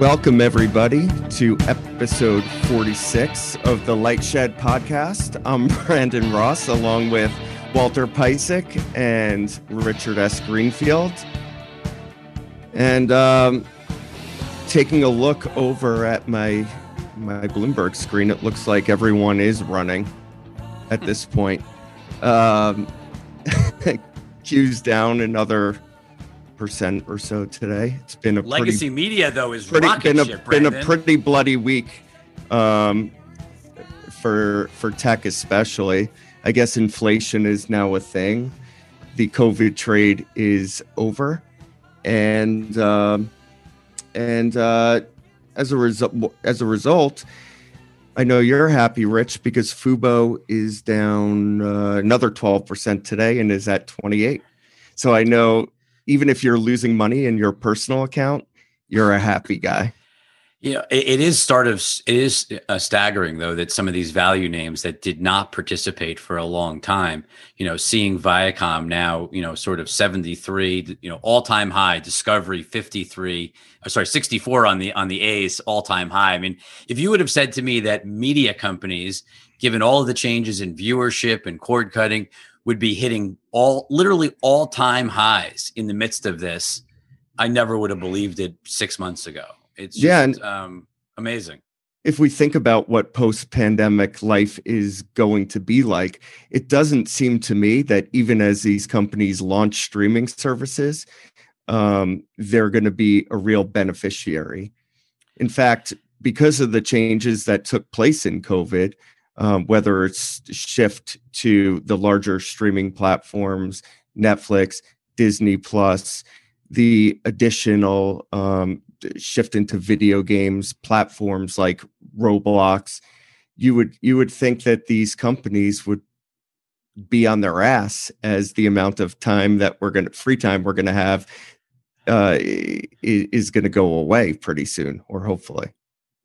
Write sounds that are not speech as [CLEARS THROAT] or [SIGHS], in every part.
Welcome, everybody, to episode 46 of the Lightshed podcast. I'm [LAUGHS] Brandon Ross, along with Walter Piecyk and Richard S. Greenfield. And um, taking a look over at my my Bloomberg screen, it looks like everyone is running at this point. Um, [LAUGHS] Q's down another percent or so today. It's been a legacy pretty, media though is pretty been a ship, been a pretty bloody week um, for for tech especially. I guess inflation is now a thing. The COVID trade is over, and um, and uh, as a result, as a result, I know you're happy, Rich, because Fubo is down uh, another twelve percent today and is at twenty eight. So I know even if you're losing money in your personal account, you're a happy guy. Yeah, it, it is sort of it is uh, staggering though that some of these value names that did not participate for a long time, you know, seeing Viacom now, you know, sort of 73, you know, all-time high, Discovery 53, uh, sorry, 64 on the on the A's all-time high. I mean, if you would have said to me that media companies given all of the changes in viewership and cord cutting would be hitting all literally all-time highs in the midst of this, I never would have believed it 6 months ago. It's just, Yeah, and- um, amazing. If we think about what post pandemic life is going to be like, it doesn't seem to me that even as these companies launch streaming services, um, they're going to be a real beneficiary. In fact, because of the changes that took place in COVID, um, whether it's shift to the larger streaming platforms, Netflix, Disney Plus, the additional um, shift into video games platforms like Roblox, you would you would think that these companies would be on their ass as the amount of time that we're going to free time we're going to have uh, is going to go away pretty soon, or hopefully.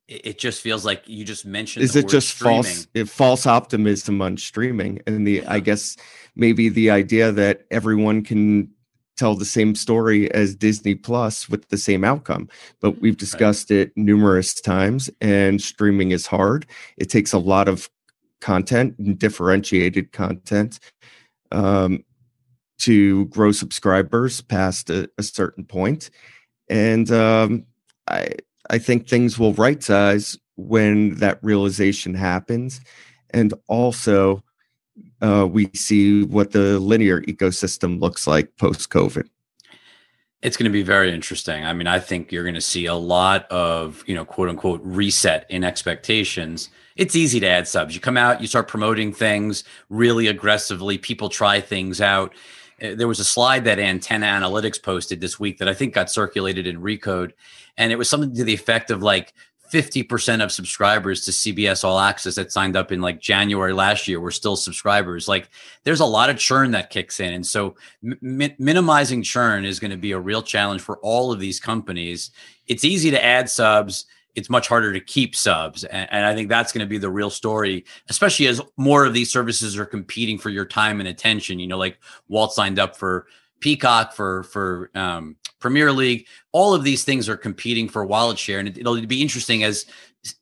It, just feels like you just mentioned. Is it just streaming. false if false optimism on streaming and the I guess maybe the idea that everyone can tell the same story as Disney Plus with the same outcome. But we've discussed it numerous times and streaming is hard. It takes a lot of content and differentiated content um, to grow subscribers past a, a certain. And um, I I think things will right size when that realization happens. And also, uh, we see what the linear ecosystem looks like post COVID. It's going to be very interesting. I mean, I think you're going to see a lot of, you know, quote unquote reset in expectations. It's easy to add subs. You come out, you start promoting things really aggressively, people try things out. Uh, There was a slide that Antenna Analytics posted this week that I think got circulated in Recode. And it was something to the effect of like 50% of subscribers to CBS All Access that signed up in like January last year were still subscribers. Like there's a lot of churn that kicks in. And so mi- minimizing churn is going to be a real challenge for all of these companies. It's easy to add subs. It's much harder to keep subs. And, and I think that's going to be the real story, especially as more of these services are competing for your time and attention. You know, like Walt signed up for Peacock, for, for um, Premier League. All of these things are competing for wallet share. And it, it'll be interesting as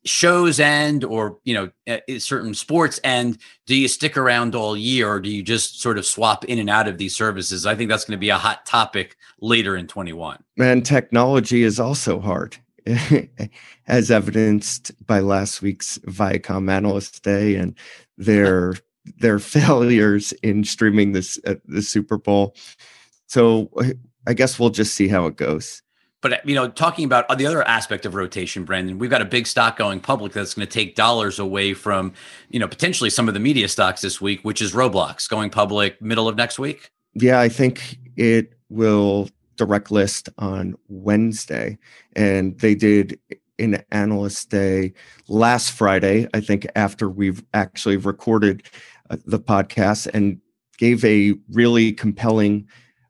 shows end or, you know, certain sports end. Do you stick around all year or do you just sort of swap in and out of these services? I think that's going to be a hot topic later in 21. man technology is also hard, [LAUGHS] as evidenced by last week's Viacom Analyst Day and their [LAUGHS] their failures in streaming this uh, the Super Bowl. So I guess we'll just see how it goes. But you know, talking about the other aspect of rotation, Brandon, we've got a big stock going public that's going to take dollars away from, you know, potentially some of the media stocks this week, which is Roblox going public middle of next week. Yeah, I think it will direct list on Wednesday. And they did an analyst day last Friday, I think, after we've actually recorded uh, the podcast and gave a really compelling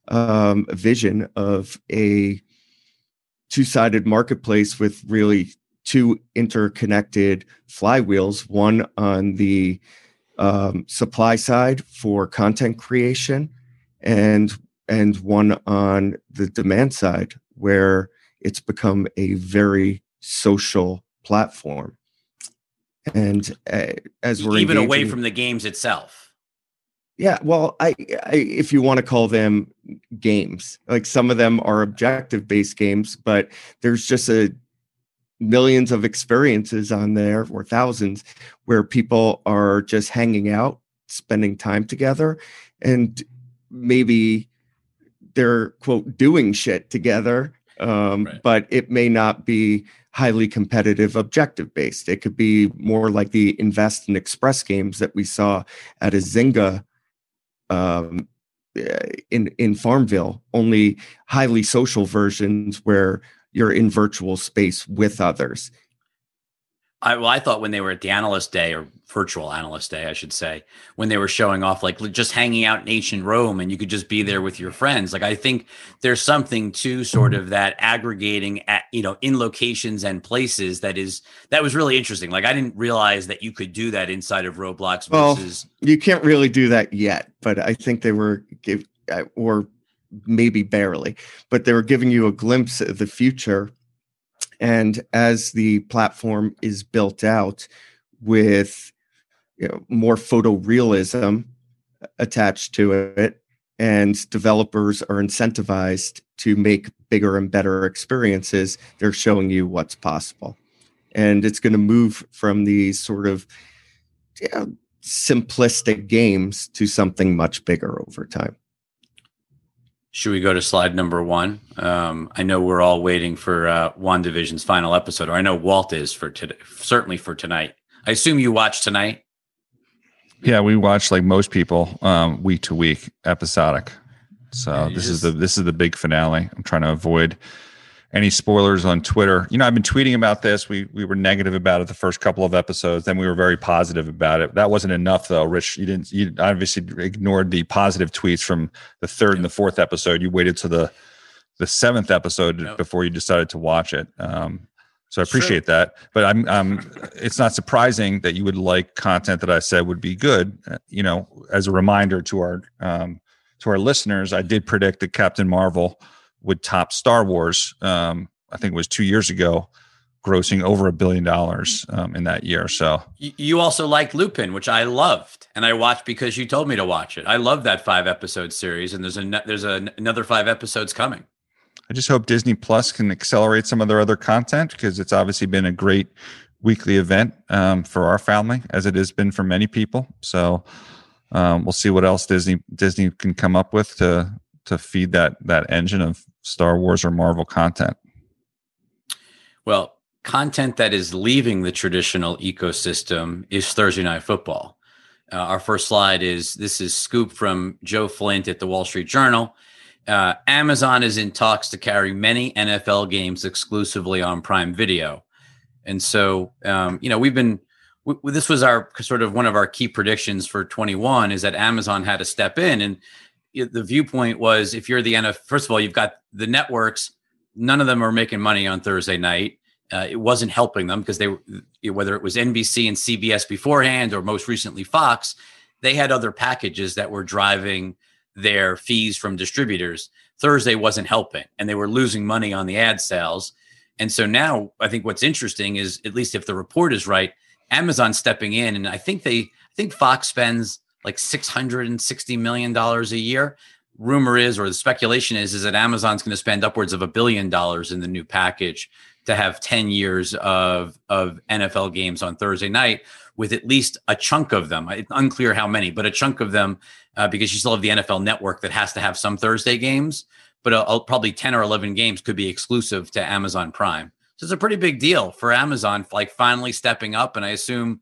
um, vision of a two sided marketplace with really two interconnected flywheels one on the um, supply side for content creation and and one on the demand side where it's become a very social platform. And uh, as we're even engaging, away from the games itself. Yeah, well, I, I if you want to call them games, like some of them are objective based games, but there's just a millions of experiences on there or thousands where people are just hanging out, spending time together, and maybe they're quote doing shit together um, right. but it may not be highly competitive objective based it could be more like the invest and express games that we saw at a zynga um, in in farmville only highly social versions where you're in virtual space with others I, well, I thought when they were at the analyst day or virtual analyst day, I should say, when they were showing off like just hanging out in ancient Rome and you could just be there with your friends. Like I think there's something to sort of that aggregating at you know in locations and places that is that was really interesting. Like I didn't realize that you could do that inside of Roblox. Versus- well, you can't really do that yet, but I think they were give uh, or maybe barely, but they were giving you a glimpse of the future and as the platform is built out with you know, more photorealism attached to it, and developers are incentivized to make bigger and better experiences, they're showing you what's possible. And it's going to move from these sort of you know, simplistic games to something much bigger over time. Should we go to slide number one? Um, I know we're all waiting for uh, WandaVision's final episode, or I know Walt is for today, certainly for tonight. I assume you watch tonight. Yeah, we watch like most people, um, week to week, episodic. So yeah, this just, is the this is the big finale. I'm trying to avoid any spoilers on Twitter. You know, I've been tweeting about this. We we were negative about it the first couple of episodes, then we were very positive about it. That wasn't enough though, Rich. You didn't you obviously ignored the positive tweets from the third and the fourth episode. You waited to the the seventh episode yep. before you decided to watch it. Um, so I appreciate sure. that. But I'm um it's not surprising that you would like content that I said would be good. Uh, you know, as a reminder to our um to our listeners, I did predict that Captain Marvel would top Star Wars. Um, I think it was two years ago, grossing over a billion dollars um, in that year. So you also liked Lupin, which I loved, and I watched because you told me to watch it. I love that five episode series, and there's a there's a, another five episodes coming. I just hope Disney Plus can accelerate some of their other content because it's obviously been a great weekly event um, for our family, as it has been for many people. So um, we'll see what else Disney Disney can come up with to to feed that that engine of Star Wars or Marvel content? Well, content that is leaving the traditional ecosystem is Thursday Night Football. Uh, our first slide is this is scoop from Joe Flint at the Wall Street Journal. Uh, Amazon is in talks to carry many NFL games exclusively on Prime Video, and so um, you know we've been. W- this was our sort of one of our key predictions for 21 is that Amazon had to step in and the viewpoint was if you're the NFL, first of all, you've got the networks, none of them are making money on Thursday night. Uh, it wasn't helping them because they whether it was NBC and CBS beforehand or most recently Fox, they had other packages that were driving their fees from distributors. Thursday wasn't helping and they were losing money on the ad sales. And so now I think what's interesting is at least if the report is right, Amazon stepping in and I think they I think Fox spends like $660 million a year. Rumor is, or the speculation is, is that Amazon's going to spend upwards of a billion dollars in the new package to have 10 years of, of NFL games on Thursday night with at least a chunk of them. It's unclear how many, but a chunk of them, uh, because you still have the NFL network that has to have some Thursday games, but uh, probably 10 or 11 games could be exclusive to Amazon Prime. So it's a pretty big deal for Amazon, like finally stepping up. And I assume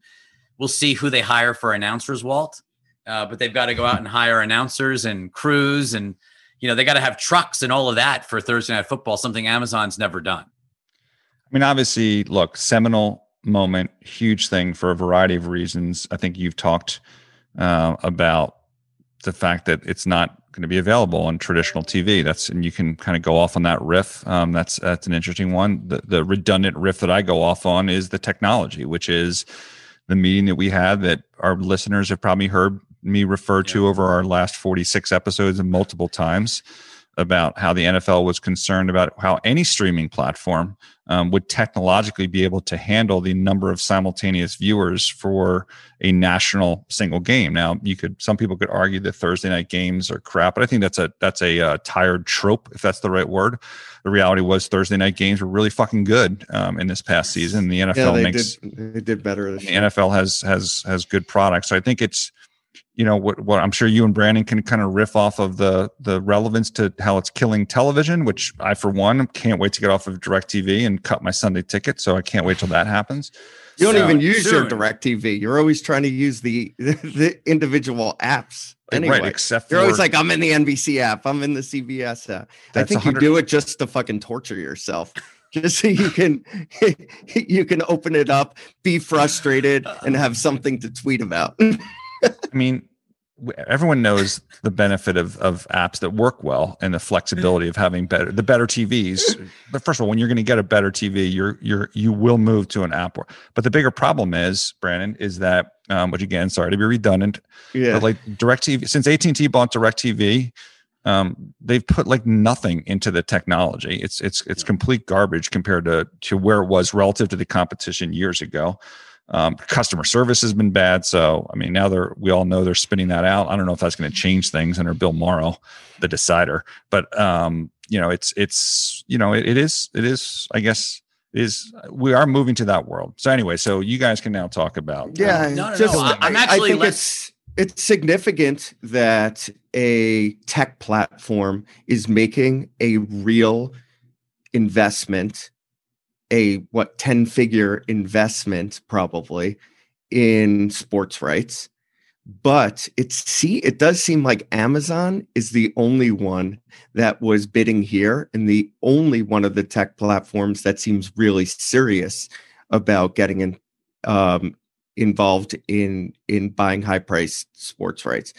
we'll see who they hire for announcers, Walt uh, but they've got to go out and hire announcers and crews and you know they got to have trucks and all of that for Thursday night football, something Amazon's never done. I mean, obviously, look, seminal moment, huge thing for a variety of reasons. I think you've talked uh, about the fact that it's not going to be available on traditional TV. That's and you can kind of go off on that riff. Um, that's that's an interesting one. The the redundant riff that I go off on is the technology, which is the meeting that we had that our listeners have probably heard me refer to over our last 46 episodes and multiple times about how the NFL was concerned about how any streaming platform um, would technologically be able to handle the number of simultaneous viewers for a national single game. Now, you could some people could argue that Thursday night games are crap, but I think that's a that's a uh, tired trope, if that's the right word. The reality was Thursday night games were really fucking good um, in this past season. The NFL yeah, they makes did, they did better. the NFL has has has good products. So I think it's you know what, what i'm sure you and brandon can kind of riff off of the the relevance to how it's killing television which i for one can't wait to get off of DirecTV and cut my sunday ticket so i can't wait till that happens you don't So, even use your soon. DirecTV. You're always trying to use the the individual apps. Anyway, right except you're always like, I'm in the NBC app. I'm in the CBS app. I That's think you do it just to fucking torture yourself. [LAUGHS] Just so you can [LAUGHS] you can open it up, be frustrated, and have something to tweet about. [LAUGHS] I mean, everyone knows the benefit of of apps that work well and the flexibility of having better the better TVs. But first of all, when you're going to get a better TV, you're you're you will move to an app. But the bigger problem is, Brandon, is that um, which again, sorry to be redundant, yeah. but like DirecTV since AT and T bought DirecTV. Um, they've put like nothing into the technology. It's it's it's complete garbage compared to to where it was relative to the competition years ago. Um, customer service has been bad. So, I mean, now they're, we all know they're spinning that out. I don't know if that's going to change things under Bill Morrow, the decider, but, um, you know, it's, it's, you know, it, it is, it is, I guess, is we are moving to that world. So anyway, so you guys can now talk about, Yeah, um, No, no, just, no, I- I'm actually I think less- it's it's significant that a tech platform is making a real investment, a what ten figure investment probably in sports rights. But it's see, it does seem like Amazon is the only one that was bidding here, and the only one of the tech platforms that seems really serious about getting in um, involved in in buying high priced sports rights.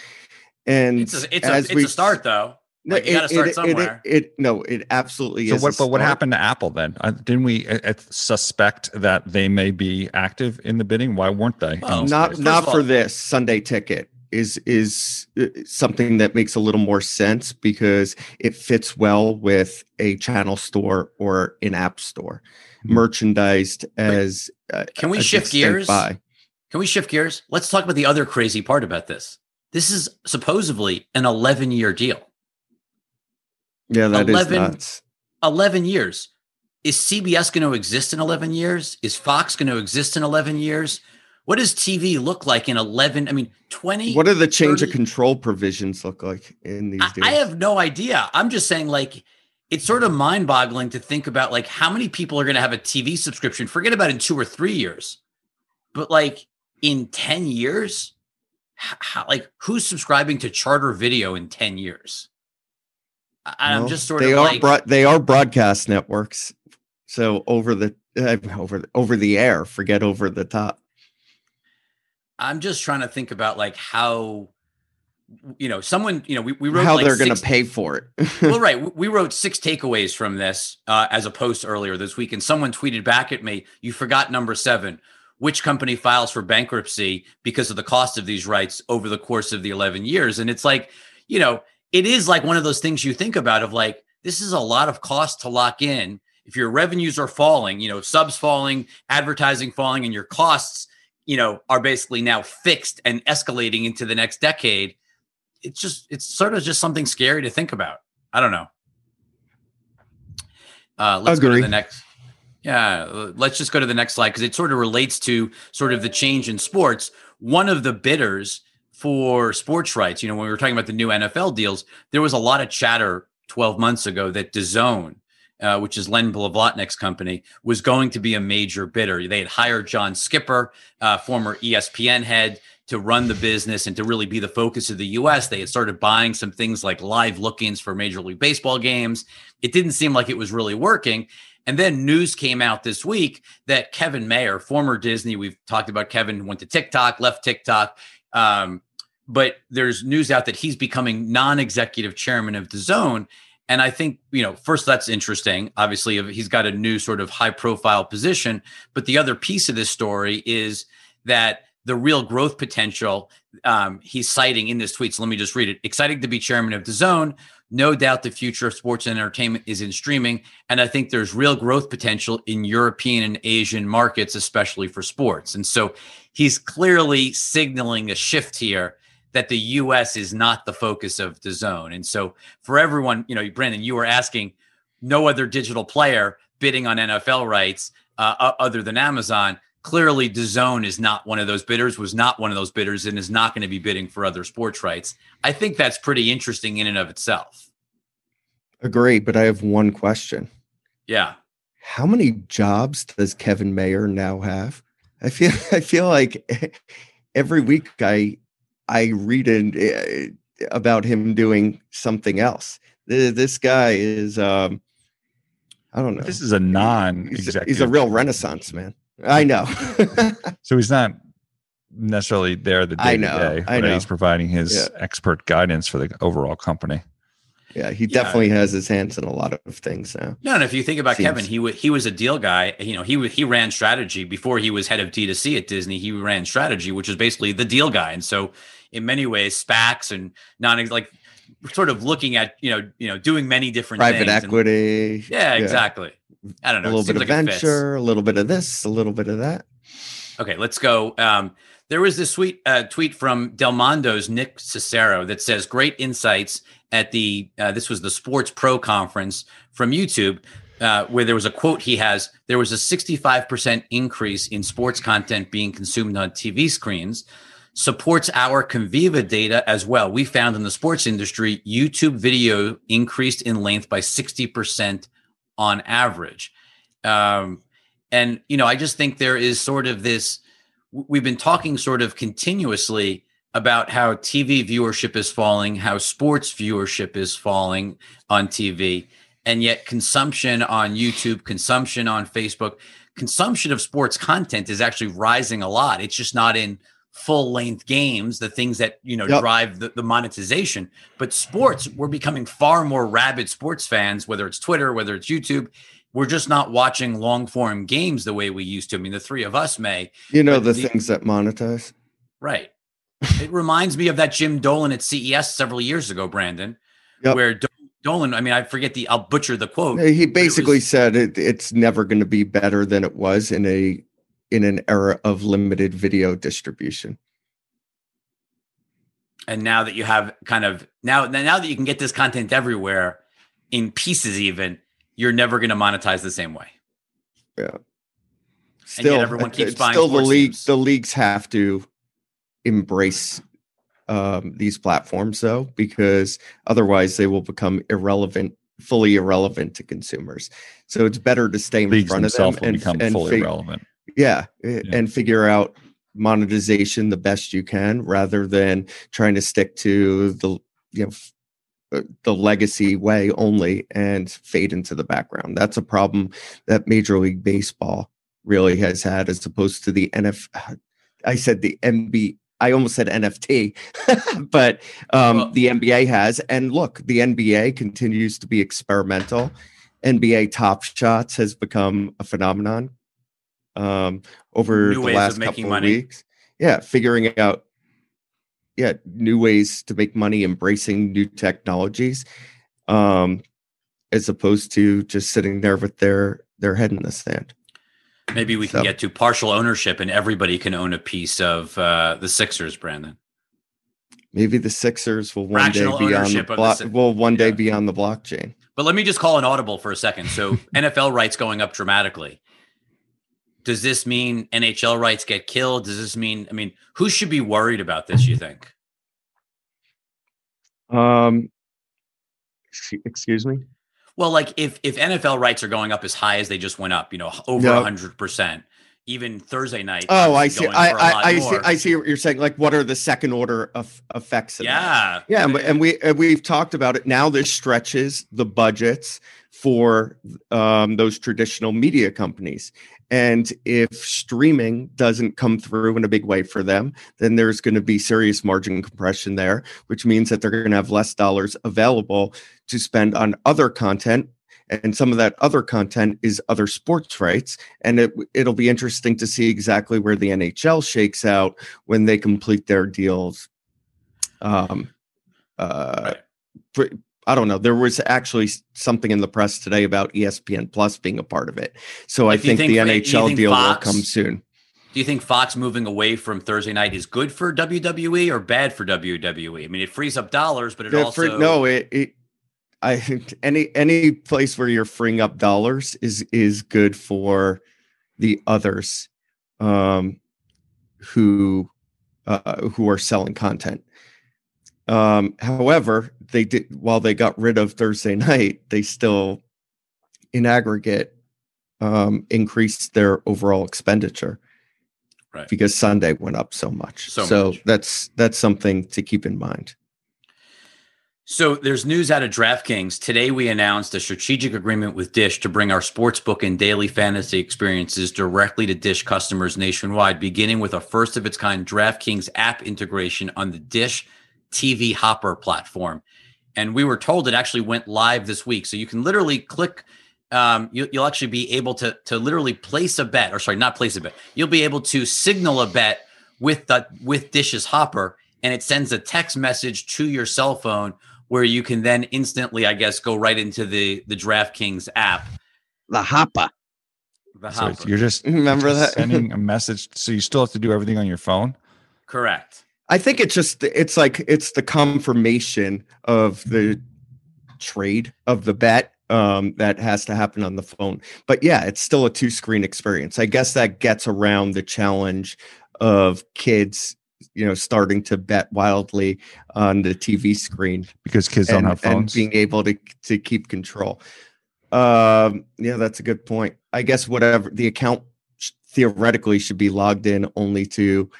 And It's a, it's a, it's we- a start though. No, Like, you gotta start it, somewhere. It, it, no, it absolutely so is. what, but what happened to Apple then? Uh, didn't we uh, uh, suspect that they may be active in the bidding? Why weren't they? Well, Not not of for all- this Sunday ticket is is uh, something that makes a little more sense because it fits well with a channel store or an app store, Mhm. merchandised as uh, Can we a shift gears? buy. Can we shift gears? Let's talk about the other crazy part about this. This is supposedly an 11 year deal. Yeah, that is 11 nuts. 11 years. Is CBS going to exist in 11 years? Is Fox going to exist in 11 years? What does TV look like in 11? I mean, 20? What do the change 30 of control provisions look like in these I? I have no idea. I'm just saying, like, it's sort of mind boggling to think about, like, how many people are going to have a TV subscription? Forget about in two or three years, but like in 10 years, how, like, who's subscribing to Charter Video in 10 years? I'm just sort they of are like, broad- they are broadcast networks, so over the uh, over the, over the air. Forget over the top. I'm just trying to think about like how, you know, someone, you know, we, we wrote How like they're going to pay for it? well, [LAUGHS] right. w- We wrote six takeaways from this uh, as a post earlier this week, and someone tweeted back at me, "You forgot number seven. Which company files for bankruptcy because of the cost of these rights over the course of the 11 years?" And it's like, you know, it is like one of those things you think about of like, this is a lot of cost to lock in. If your revenues are falling, you know, subs falling, advertising falling, and your costs, you know, are basically now fixed and escalating into the next decade. It's just, it's sort of just something scary to think about. I don't know. Uh, let's go to Agree. the next. Yeah, let's just go to the next slide because it sort of relates to sort of the change in sports. One of the bidders for sports rights, you know, when we were talking about the new NFL deals, there was a lot of chatter 12 months ago that DAZN, uh, which is Len Blavatnik's company, was going to be a major bidder. They had hired John Skipper, uh, former ESPN head, to run the business and to really be the focus of the U.S. They had started buying some things like live look-ins for Major League Baseball games. It didn't seem like it was really working. And then news came out this week that Kevin Mayer, former Disney, we've talked about Kevin, went to TikTok, left TikTok. Um, but there's news out that he's becoming non-executive chairman of DAZN. And I think, you know, first that's interesting. Obviously, he's got a new sort of high profile position. But the other piece of this story is that the real growth potential um, he's citing in this tweet. So let me just read it. Exciting to be chairman of DAZN. No doubt the future of sports and entertainment is in streaming. And I think there's real growth potential in European and Asian markets, especially for sports. And so he's clearly signaling a shift here that the US is not the focus of DAZN. And so for everyone, you know, Brandon, you were asking no other digital player bidding on NFL rights uh, other than Amazon clearly DAZN is not one of those bidders, was not one of those bidders, and is not going to be bidding for other sports rights. I think that's pretty interesting in and of itself. Agree, but I have one question. Yeah. How many jobs does Kevin Mayer now have? I feel [LAUGHS] I feel like every week I I read in, uh, about him doing something else. This guy is um I don't know. This is a non he's, he's a real renaissance man. I know. [LAUGHS] so he's not necessarily there the day I know, to day, I know. he's providing his yeah. expert guidance for the overall company. Yeah, he definitely yeah. has his hands in a lot of things now. No, and if you think about Seems. Kevin, he w- he was a deal guy. You know, he he ran strategy before he was head of D2C at Disney. He ran strategy, which is basically the deal guy. And so, in many ways, SPACs and non like sort of looking at you know you know doing many different private equity. And, yeah, yeah, exactly. I don't know. A little bit of like venture, a little bit of this, a little bit of that. Okay, let's go. Um, there was this sweet uh, tweet from Delmondo's Nick Cicero that says, "Great insights at the uh, this was the Sports Pro conference from YouTube." Uh, where there was a quote he has, there was a 65% increase in sports content being consumed on TV screens supports our Conviva data as well. We found in the sports industry, YouTube video increased in length by 60% on average. Um, and, you know, I just think there is sort of this, we've been talking sort of continuously about how TV viewership is falling, how sports viewership is falling on TV, and yet consumption on YouTube, consumption on Facebook, consumption of sports content is actually rising a lot. It's just not in full length games, the things that you know yep. drive the, the, monetization. But sports, we're becoming far more rabid sports fans, whether it's Twitter, whether it's YouTube. We're just not watching long form games the way we used to. I mean, the three of us may. You know the, the things that monetize. Right. it reminds me of that Jim Dolan at CES several years ago, Brandon, yep. where Dolan, I mean, I forget the, I'll butcher the quote. He basically it was, said it, it's never going to be better than it was in a in an era of limited video distribution. And now that you have kind of now now that you can get this content everywhere in pieces even, you're never going to monetize the same way. Yeah. Still everyone keeps buying still the league the leagues have to embrace um, these platforms though because otherwise they will become irrelevant fully irrelevant to consumers. So it's better to stay in Leagues front of them and become and fully fig- irrelevant. Yeah, yeah, and figure out monetization the best you can rather than trying to stick to the you know uh, the legacy way only and fade into the background. That's a problem that Major League Baseball really has had as opposed to the NF [SIGHS] I said the MB I almost said NFT, [LAUGHS] but um, well, the NBA has. And look, the NBA continues to be experimental. NBA Top Shots has become a phenomenon um, over the last couple of weeks. Yeah, figuring out yeah new ways to make money, embracing new technologies, um, as opposed to just sitting there with their their head in the sand. Maybe we so. can get to partial ownership, and everybody can own a piece of uh, the Sixers, Brandon. Maybe the Sixers will one day be on the block. The, will one day yeah. be on the blockchain. But let me just call an audible for a second. So [LAUGHS] NFL rights going up dramatically does this mean NHL rights get killed? Does this mean, I mean, who should be worried about this, you think? Um, excuse me? Well, like if if NFL rights are going up as high as they just went up, you know, over a hundred percent, even Thursday night. Oh, I see. I, I, I see. I see what you're saying. Like, what are the second order of effects? Of yeah, that? yeah, and, and we and we've talked about it. Now this stretches the budgets for um, those traditional media companies. And if streaming doesn't come through in a big way for them, then there's going to be serious margin compression there, which means that they're going to have less dollars available to spend on other content. and some of that other content is other sports rights and it it'll be interesting to see exactly where the NHL shakes out when they complete their deals um uh right. I don't know. There was actually something in the press today about ESPN Plus being a part of it. So like, I think, think, the NHL think deal Fox, will come soon. Do you think Fox moving away from Thursday night is good for WWE or bad for WWE? I mean, it frees up dollars, but it yeah, also for, no. It, it I [LAUGHS] any any place where you're freeing up dollars is is good for the others um, who uh, who are selling content. Um, however, they did while they got rid of Thursday night, they still, in aggregate, um, increased their overall expenditure. Right. Because Sunday went up so much. So, so much. that's that's something to keep in mind. So there's news out of DraftKings. Today we announced a strategic agreement with Dish to bring our sportsbook and daily fantasy experiences directly to Dish customers nationwide, beginning with a first of its kind DraftKings app integration on the Dish TV Hopper platform. And we were told it actually went live this week. So you can literally click um, you, will actually be able to to literally place a bet, or sorry, not place a bet. You'll be able to signal a bet with the with Dish's Hopper, and it sends a text message to your cell phone where you can then instantly, I guess, go right into the the DraftKings app. The Hopper. The Hopper. So you're just [LAUGHS] remember that sending a message, so you still have to do everything on your phone. Correct. I think it's just it's like it's the confirmation of the trade of the bet um, that has to happen on the phone. But yeah, it's still a two screen experience. I guess that gets around the challenge of kids you know starting to bet wildly on the TV screen because kids and, don't have phones and being able to to keep control. Um, yeah, that's a good point. I guess whatever the account theoretically should be logged in only to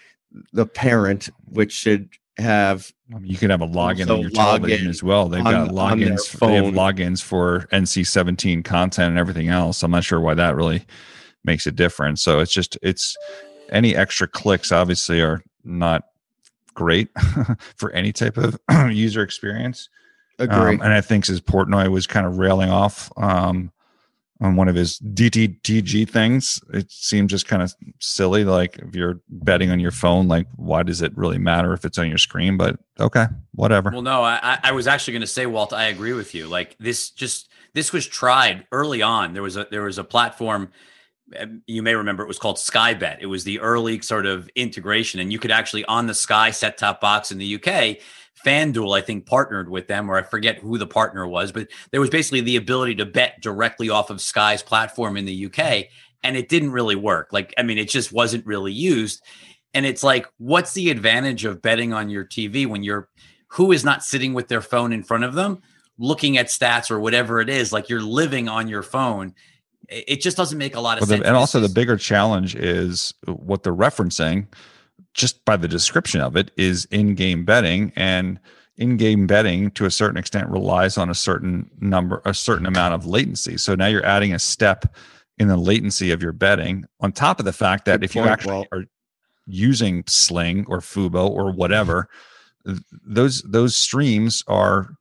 the parent, which should have. I mean, you can have a login on your television as well. They've on, got logins. They have logins for NC-17 content and everything else. I'm not sure why that really makes a difference. So it's just it's any extra clicks obviously are not great [LAUGHS] for any type of [CLEARS THROAT] user experience. Agree. Um, and I think as Portnoy was kind of railing off um, on one of his DTTG things, it seemed just kind of silly. Like if you're betting on your phone, like why does it really matter if it's on your screen? But okay, whatever. Well, no, I, I was actually going to say, Walt, I agree with you. Like this, just this was tried early on. There was a there was a platform um, you may remember it was called Skybet. It was the early sort of integration, and you could actually on the Sky set top box in the UK. FanDuel, I think, partnered with them, or I forget who the partner was, but there was basically the ability to bet directly off of Sky's platform in the UK, and it didn't really work. Like, I mean, it just wasn't really used. And it's like, what's the advantage of betting on your TV when you're who is not sitting with their phone in front of them, looking at stats or whatever it is? Like you're living on your phone it just doesn't make a lot of well, sense. and also, the bigger challenge is what they're referencing, just by the description of it, is in-game betting, and in-game betting to a certain extent relies on a certain number, a certain amount of latency. So now you're adding a step in the latency of your betting, on top of the fact that Good if point, you actually well. are using Sling or Fubo or whatever, those those streams are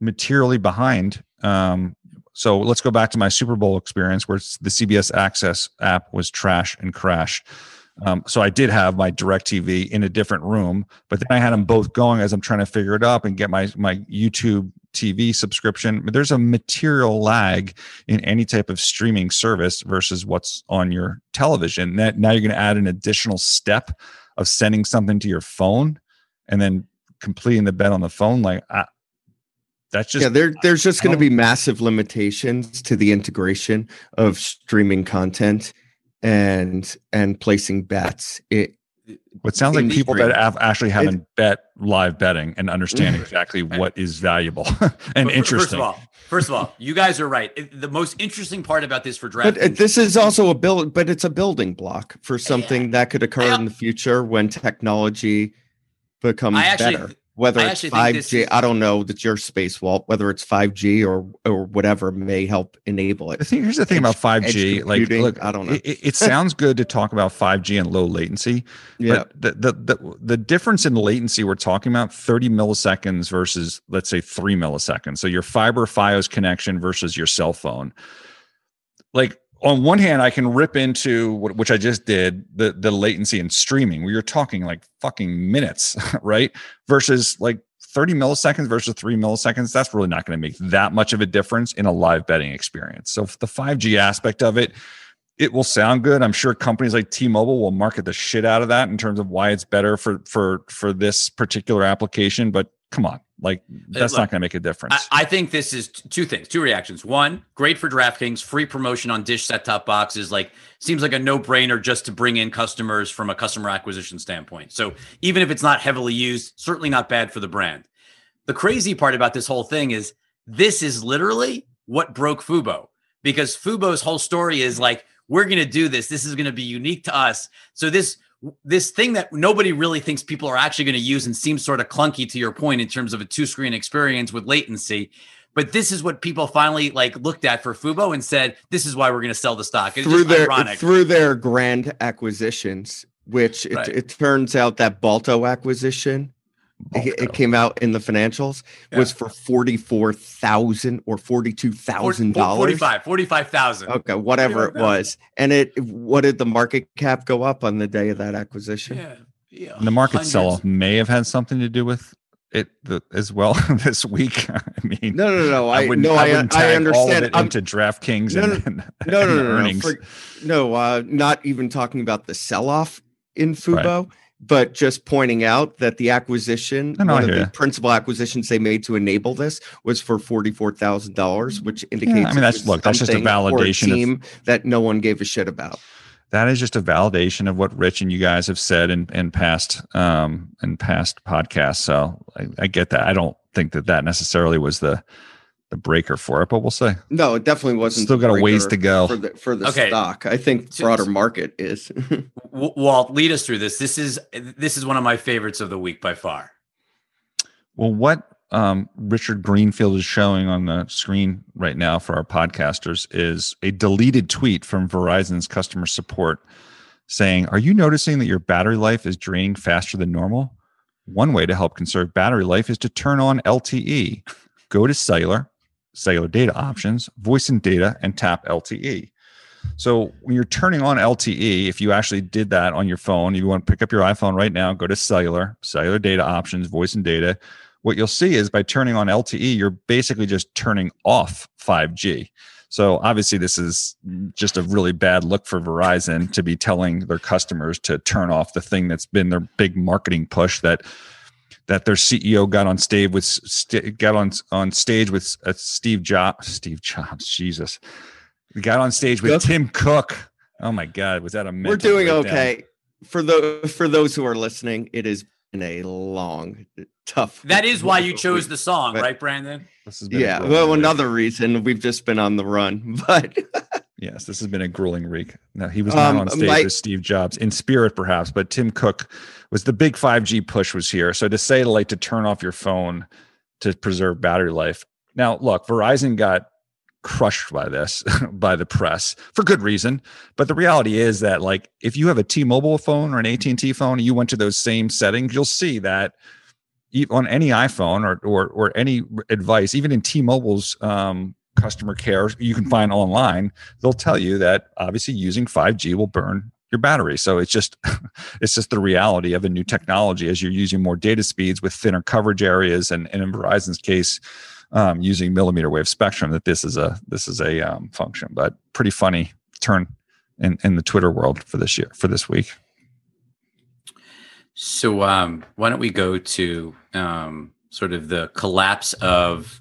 materially behind um, so let's go back to my Super Bowl experience where the CBS Access app was trash and crashed. Um, so I did have my DirecTV in a different room, but then I had them both going as I'm trying to figure it up and get my my YouTube TV subscription. But there's a material lag in any type of streaming service versus what's on your television. That now you're going to add an additional step of sending something to your phone and then completing the bet on the phone. Like I, that's just yeah there, there's just going to be massive limitations to the integration of streaming content and and placing bets it what sounds like people that have actually haven't it, bet live betting and understand mm-hmm. exactly what is valuable [LAUGHS] and interesting. First of all, first of all, you guys are right. The most interesting part about this for draft, but uh, this is also a build, but it's a building block for something yeah. that could occur I, in the future when technology becomes I actually, better. Whether it's 5G, is- I don't know that your space, Walt, whether it's 5G or or whatever may help enable it. The thing, here's the thing edge, about 5G. Like, look, I don't know. It, it sounds good to talk about 5G and low latency. Yeah. the, the, the, the difference in latency we're talking about 30 milliseconds versus, let's say, three milliseconds. So your fiber Fios connection versus your cell phone. Like, on one hand, I can rip into what which I just did the the latency in streaming, where you're talking like fucking minutes, [LAUGHS] right? Versus like 30 milliseconds versus three milliseconds. That's really not going to make that much of a difference in a live betting experience. So the 5G aspect of it, it will sound good. I'm sure companies like T-Mobile will market the shit out of that in terms of why it's better for for for this particular application. But come on, like uh, that's Look, not going to make a difference. I, I, think this is two things, two reactions. One, great for DraftKings, free promotion on Dish set top boxes. Like seems like a no brainer just to bring in customers from a customer acquisition standpoint. So even if it's not heavily used, certainly not bad for the brand. The crazy part about this whole thing is this is literally what broke Fubo because Fubo's whole story is like we're going to do this. This is going to be unique to us. So this this thing that nobody really thinks people are actually going to use and seems sort of clunky to your point in terms of a two screen experience with latency but this is what people finally like looked at for Fubo and said, "This is why we're going to sell the stock." It's through their ironic. through their grand acquisitions, which right. it, it, turns out that Balto acquisition it, came out in the financials yeah. was for forty four thousand or forty two thousand dollars. 45 45,000. Okay, whatever it was. And it what did the market cap go up on the day of that acquisition? Yeah. Yeah, the market sell off may have had something to do with it the, as well [LAUGHS] this week. [LAUGHS] I mean, no, no, no. I, I no, I, I, I understand. All of it into DraftKings no, and, no, [LAUGHS] no, no, no, earnings. No, for, no uh, not even talking about the sell off in Fubo. Right but just pointing out that the acquisition, no, one of the principal acquisitions they made to enable this was for forty-four thousand dollars, which indicates. Yeah, I mean, that's look, that's just a validation a team of, that no one gave a shit about. That is just a validation of what Rich and you guys have said in, in past um in past podcasts. So I, I get that. I don't think that that necessarily was the the breaker for it, but we'll say No, it definitely wasn't. Still got a ways to go for the, for the okay. stock. I think broader market is. [LAUGHS] Walt, lead us through this. This is this is one of my favorites of the week by far. Well, what um, Richard Greenfield is showing on the screen right now for our podcasters is a deleted tweet from Verizon's customer support saying, "Are you noticing that your battery life is draining faster than normal? One way to help conserve battery life is to turn on LTE. Go to cellular." Cellular data options, voice and data, and tap LTE. So when you're turning on LTE, if you actually did that on your phone, you want to pick up your iPhone right now, go to cellular, cellular data options, voice and data. What you'll see is by turning on LTE, you're basically just turning off 5G. So obviously, this is just a really bad look for Verizon to be telling their customers to turn off the thing that's been their big marketing push that that their CEO got on stage with st- got on on stage with uh, Steve Jobs. Steve Jobs, Jesus, got on stage with Tim Cook. Oh my God, was that a? We're doing okay. For the for those who are listening, it has been a long, tough. That is why you chose the song, but, right, Brandon? This has been Yeah. Well, another reason we've just been on the run, [LAUGHS] but. Yes, this has been a grueling week. Now he was not um, on stage my, with Steve Jobs in spirit, perhaps, but Tim Cook was the big 5G push was here. So to say like to turn off your phone to preserve battery life. Now, look, Verizon got crushed by this [LAUGHS] by the press for good reason but the reality is that like if you have a t-mobile phone or an at&t phone and you went to those same settings you'll see that on any iphone or or, or any advice even in t-mobile's um, customer care you can find online, they'll tell you that obviously using 5G will burn your battery. So it's just [LAUGHS] it's just the reality of a new technology as you're using more data speeds with thinner coverage areas, and, and in Verizon's case, um, using millimeter wave spectrum. That this is a this is a um, function, but pretty funny turn in in the Twitter world for this year for this week. So um, why don't we go to um, sort of the collapse of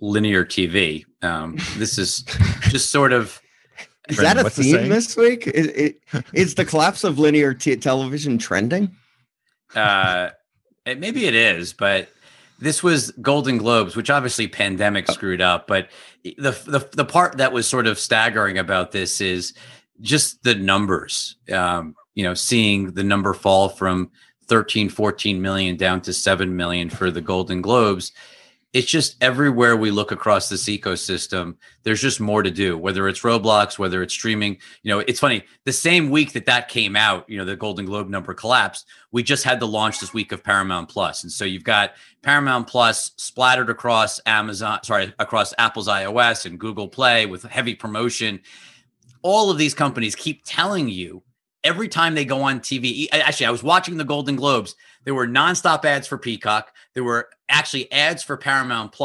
linear TV. Um, this is [LAUGHS] just sort of. Is that a theme this week? Is, it, is the collapse of linear t- television trending? Uh, it, maybe it is, but this was Golden Globes, which obviously pandemic screwed up. But the, the the part that was sort of staggering about this is just the numbers. Um, you know, seeing the number fall from 13, 14 million down to 7 million for the Golden Globes it's just everywhere we look across this ecosystem there's just more to do whether it's roblox whether it's streaming. You know it's funny the same week that that came out you know the golden globe number collapsed we just had the launch this week of paramount plus. And so you've got paramount plus splattered across amazon sorry across apple's ios and google play with heavy promotion. All of these companies keep telling you every time they go on tv actually i was watching the golden globes there were nonstop ads for Peacock. There were actually ads for Paramount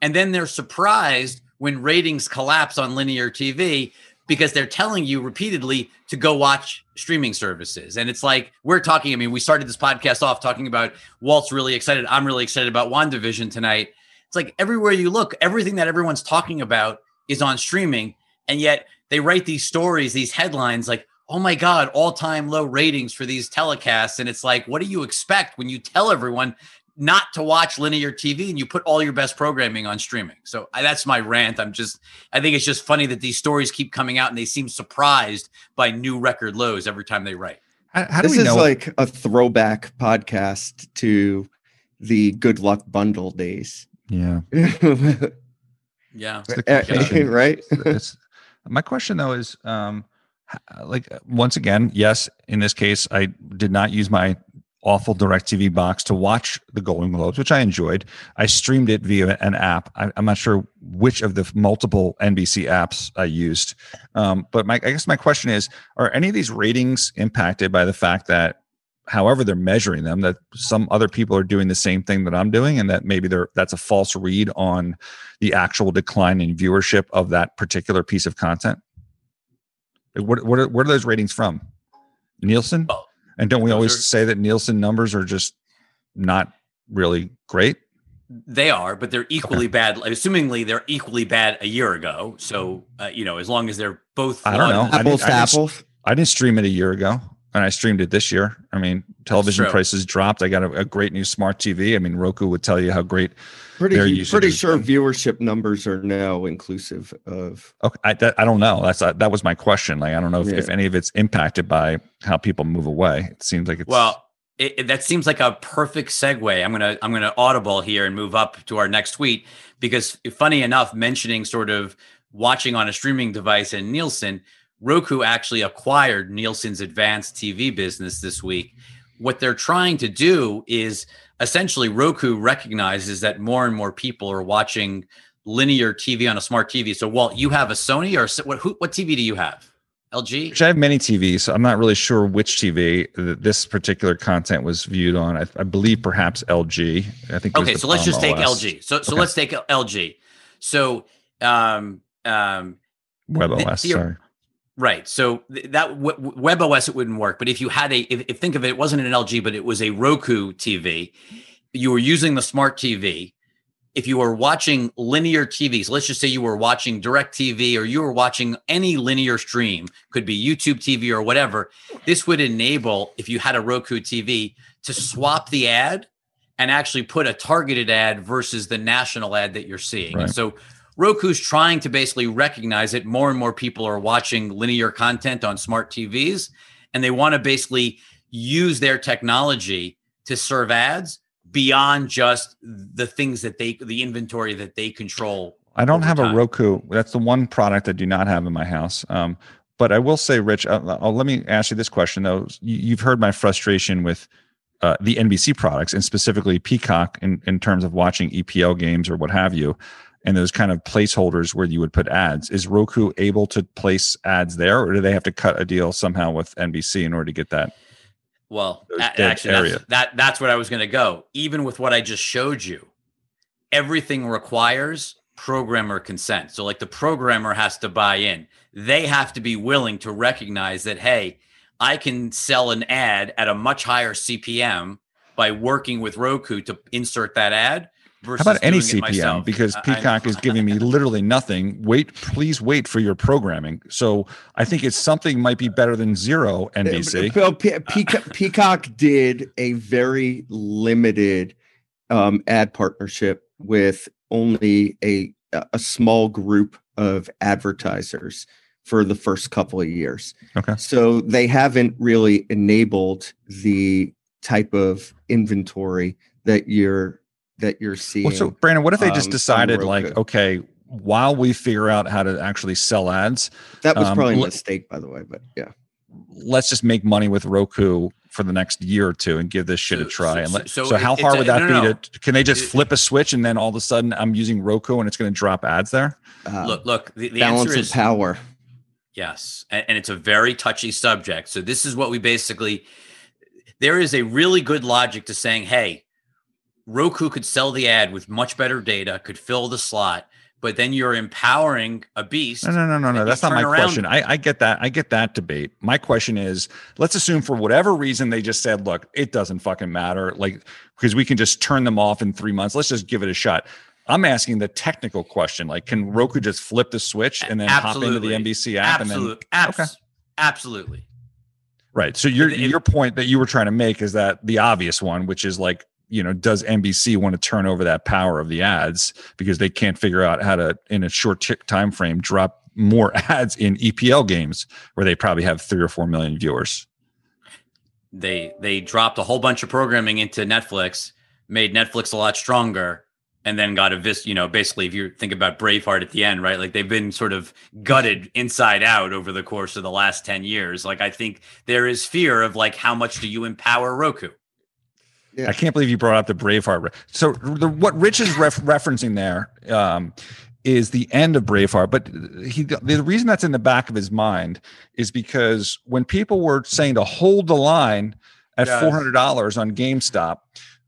And then they're surprised when ratings collapse on linear TV because they're telling you repeatedly to go watch streaming services. And it's like we're talking. I mean, we started this podcast off talking about Walt's really excited. I'm really excited about WandaVision tonight. It's like everywhere you look, everything that everyone's talking about is on streaming. And yet they write these stories, these headlines like, oh my God, all time low ratings for these telecasts. And it's like, what do you expect when you tell everyone not to watch linear TV and you put all your best programming on streaming? So I, that's my rant. I'm just, I think it's just funny that these stories keep coming out and they seem surprised by new record lows every time they write. How, how this is know? like a throwback podcast to the good luck bundle days. Yeah. [LAUGHS] yeah. [LAUGHS] right. my question though is, um, like once again, yes, in this case, I did not use my awful DirecTV box to watch the Golden Globes, which I enjoyed. I streamed it via an app. I, am not sure which of the multiple NBC apps I used, um, but my I guess my question is: Are any of these ratings impacted by the fact that? However, they're measuring them, that some other people are doing the same thing that I'm doing, and that maybe they're that's a false read on the actual decline in viewership of that particular piece of content. What what are, what are those ratings from? Nielsen. Oh, and don't we always are, say that Nielsen numbers are just not really great? They are, but they're equally okay. bad. Assumingly, they're equally bad a year ago. So uh, you know, as long as they're both, I don't know, apples I to apples. I didn't stream it a year ago, and I streamed it this year. I mean, television prices dropped. I got a, a, great new smart TV. I mean, Roku would tell you how great pretty pretty sure viewership numbers are now inclusive of okay i, that, I don't know that's uh, that was my question like i don't know if, yeah. if any of it's impacted by how people move away it seems like it's well it, it, that seems like a perfect segue i'm gonna i'm gonna audible here and move up to our next tweet because funny enough mentioning sort of watching on a streaming device and nielsen roku actually acquired nielsen's advanced tv business this week what they're trying to do is essentially Roku recognizes that more and more people are watching linear TV on a smart TV. So, Walt, you have a Sony or what? Who, what TV do you have? LG. I have many TVs, so I'm not really sure which TV this particular content was viewed on. I, I believe perhaps LG. I think. Okay, so let's just take LG. So, so okay. let's take LG. So, um, um, WebOS. sorry. Right. So that WebOS it wouldn't work, but if you had a, if, if, think of it, it wasn't an LG, but it was a Roku TV. You were using the smart TV. If you were watching linear TVs, let's just say you were watching DirecTV or you were watching any linear stream, could be YouTube TV or whatever. This would enable, if you had a Roku TV, to swap the ad and actually put a targeted ad versus the national ad that you're seeing. Right. And so Roku's trying to basically recognize that more and more people are watching linear content on smart TVs, and they want to basically use their technology to serve ads beyond just the things that they, the inventory that they control. I don't have time. a Roku. That's the one product I do not have in my house. Um, but I will say, Rich, uh, uh, let me ask you this question though. You've heard my frustration with uh, the NBC products and specifically Peacock in, in terms of watching EPL games or what have you and those kind of placeholders where you would put ads. Is Roku able to place ads there, or do they have to cut a deal somehow with NBC in order to get that? Well, actually, that's, that that's what I was going to go. Even with what I just showed you, everything requires programmer consent. So, like the programmer has to buy in. They have to be willing to recognize that, hey, I can sell an ad at a much higher CPM by working with Roku to insert that ad how about any CPM? Because Peacock is giving me literally nothing. Wait, please wait for your programming. So I think it's something might be better than zero NBC. Well, Peacock, Peacock did a very limited um, ad partnership with only a a small group of advertisers for the first couple of years. Okay. So they haven't really enabled the type of inventory that you're that you're seeing. Well, so Brandon, what if they just um, decided on like, okay, while we figure out how to actually sell ads, that was um, probably a le- mistake, by the way. But yeah, let's just make money with Roku for the next year or two and give this shit So- a try. so- and let, so so, how it's hard a- would that no, be? no, no. To can they just It- flip a switch and then all of a sudden I'm using Roku and it's going to drop ads there? uh, look, look. The, the balance answer of is power. Yes, and, and it's a very touchy subject. So this is what we basically. There is a really good logic to saying, "Hey, Roku could sell the ad with much better data, could fill the slot, but then you're empowering a beast." No, no, no, no, no. That's not my around- question. I, I get that. I get that debate. My question is, let's assume for whatever reason they just said, look, it doesn't fucking matter. Like, because we can just turn them off in three months. Let's just give it a shot. I'm asking the technical question. Like, can Roku just flip the switch and then hop into the NBC app and then Absolutely, abs- Okay. absolutely. Right. So your your point that you were trying to make is that the obvious one, which is like, you know, does NBC want to turn over that power of the ads because they can't figure out how to in a short time frame drop more [LAUGHS] ads in EPL games where they probably have 3 or 4 million viewers. They they dropped a whole bunch of programming into Netflix, made Netflix a lot stronger, and then got a vis. You know, basically, if you think about Braveheart at the end, right? Like they've been sort of gutted inside out over the course of the last ten years. Like I think there is fear of like how much do you empower Roku? Yeah. I can't believe you brought up the Braveheart. re- So the, what Rich is ref- referencing there um, is the end of Braveheart, but he the reason that's in the back of his mind is because when people were saying to hold the line at Yes. four hundred dollars on GameStop,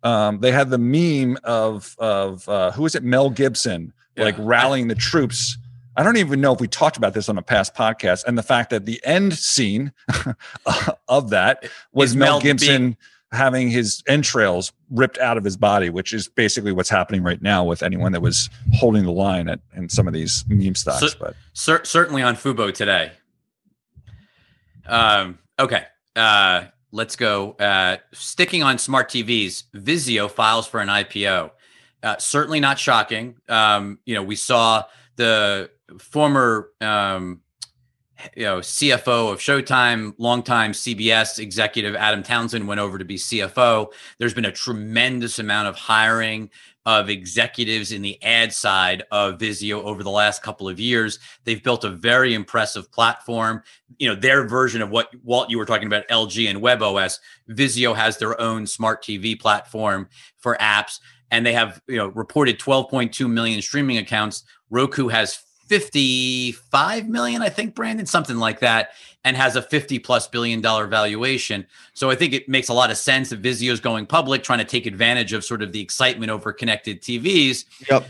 um, they had the meme of of uh, who is it, Mel Gibson, like rallying the troops. I don't even know if we talked about this on a past podcast, and the fact that the end scene [LAUGHS] of that was Mel Mel being- Gibson having his entrails ripped out of his body, which is basically what's happening right now with anyone that was holding the line at in some of these meme stocks. So- but Cer- certainly on Fubo today. Um, okay. Uh, let's go. Uh, sticking on smart TVs, Vizio files for an IPO. Uh, certainly not shocking. Um, you know, we saw the former, um, you know, CFO of Showtime, longtime CBS executive Adam Townsend went over to be CFO. There's been a tremendous amount of hiring of executives in the ad side of Vizio over the last couple of years. They've built a very impressive platform. You know, their version of what Walt you were talking about LG and WebOS. Vizio has their own smart TV platform for apps and they have, you know, reported 12.2 million streaming accounts. Roku has 55 million, I think, Brandon, something like that, and has a 50 plus billion dollar valuation. So I think it makes a lot of sense that Vizio's going public, trying to take advantage of sort of the excitement over connected TVs. Yep.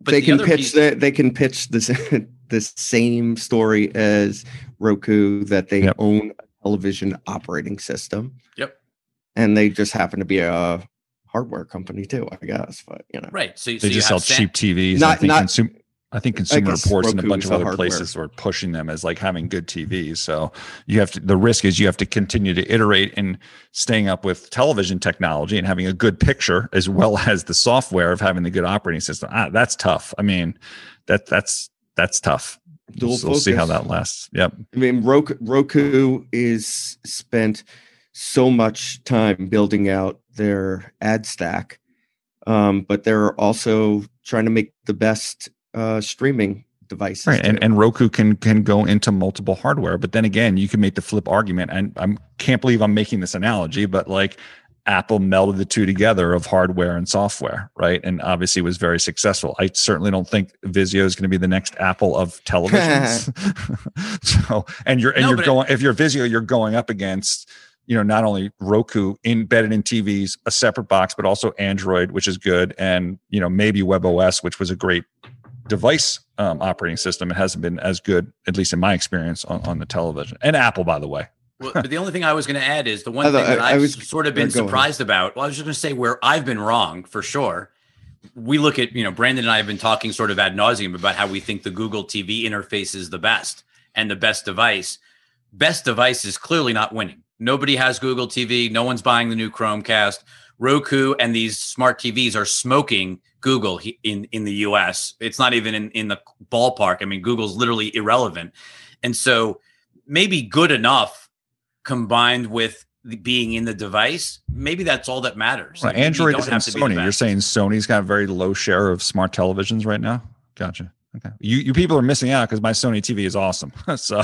But they the can pitch piece- the, they can pitch this [LAUGHS] the same story as Roku that they Yep. own a television operating system. Yep. And they just happen to be a hardware company too, I guess. But you know, Right. So, so they you just sell have Sam- cheap TVs. Not- not- consum- I think Consumer guess Reports and a bunch of other hardware. places were pushing them as like having good TVs. So you have to. The risk is you have to continue to iterate and staying up with television technology and having a good picture as well [LAUGHS] as the software of having the good operating system. Ah, that's tough. I mean, that that's that's tough. Dual We'll, we'll see how that lasts. Yep. I mean, Roku, Roku is spent so much time building out their ad stack, um, but they're also trying to make the best uh, streaming devices. Right, and and Roku can can go into multiple hardware, but then again, you can make the flip argument, and I can't believe I'm making this analogy, but like Apple melded the two together of hardware and software, right? And obviously was very successful. I certainly don't think Vizio is going to be the next Apple of televisions. [LAUGHS] [LAUGHS] so, and you're and No, you're but- going if you're Vizio, you're going up against you know not only Roku embedded in TVs, a separate box, but also Android, which is good, and you know maybe WebOS, which was a great device um, operating system. It hasn't been as good, at least in my experience, on, on the television. And Apple, by the way. [LAUGHS] Well, but the only thing I was going to add is the one I thing that I- I I've was- sort of been yeah, go ahead. surprised about. Well, I was just going to say where I've been wrong for sure. We look at, you know, Brandon and I have been talking sort of ad nauseum about how we think the Google TV interface is the best and the best device. Best device is clearly not winning. Nobody has Google TV. No one's buying the new Chromecast. Roku and these smart TVs are smoking Google in in the US. It's not even in in the ballpark. I mean, Google's literally irrelevant. And so maybe good enough combined with being in the device, maybe that's all that matters. Well, Android isn't Sony. You're saying Sony's got a very low share of smart televisions right now. Gotcha. Okay. You you people are missing out because my Sony TV is awesome. [LAUGHS] so,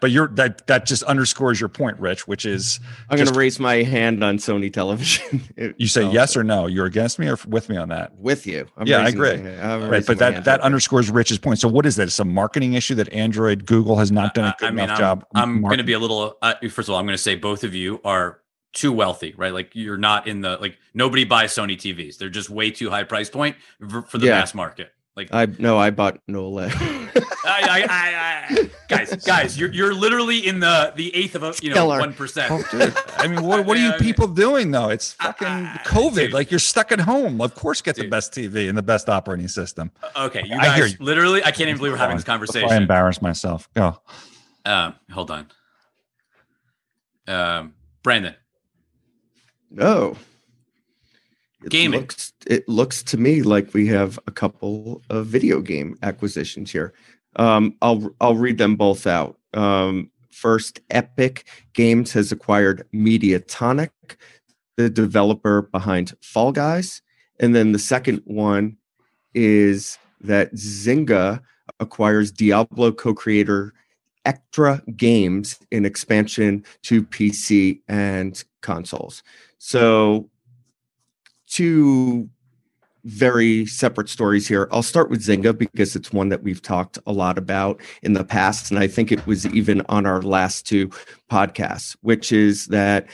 but you're that that just underscores your point, Rich, which is I'm going to raise my hand on Sony television. [LAUGHS] you say yes or no. You're against me or with me on that? With you. I'm yeah, I agree. right, but that that underscores Rich's point. So, what is that? It's a marketing issue that Android, Google has not done a good I mean, enough I'm, job. I'm going to be a little. Uh, first of all, I'm going to say both of you are too wealthy, right? Like you're not in the like nobody buys Sony TVs. They're just way too high price point for, for the yeah. mass market. Like I no, I bought no [LAUGHS] [LAUGHS] I, I, I, guys, guys, you're you're literally in the the eighth of a you know one percent. Oh, [LAUGHS] I mean, what what are you people doing though? It's fucking COVID. Dude. Like you're stuck at home. Of course, get dude. the best TV and the best operating system. Uh, okay, you guys, you. literally, I can't even believe we're having this conversation. I embarrass myself. Go. Um, hold on. Um, Brandon. Oh. It Gaming. Looks, it looks to me like we have a couple of video game acquisitions here. Um, I'll I'll read them both out. Um, first, Epic Games has acquired Mediatonic, the developer behind Fall Guys, and then the second one is that Zynga acquires Diablo co-creator Echtra Games in expansion to PC and consoles. So two very separate stories here. I'll start with Zynga because it's one that we've talked a lot about in the past. And I think it was even on our last two podcasts, which is that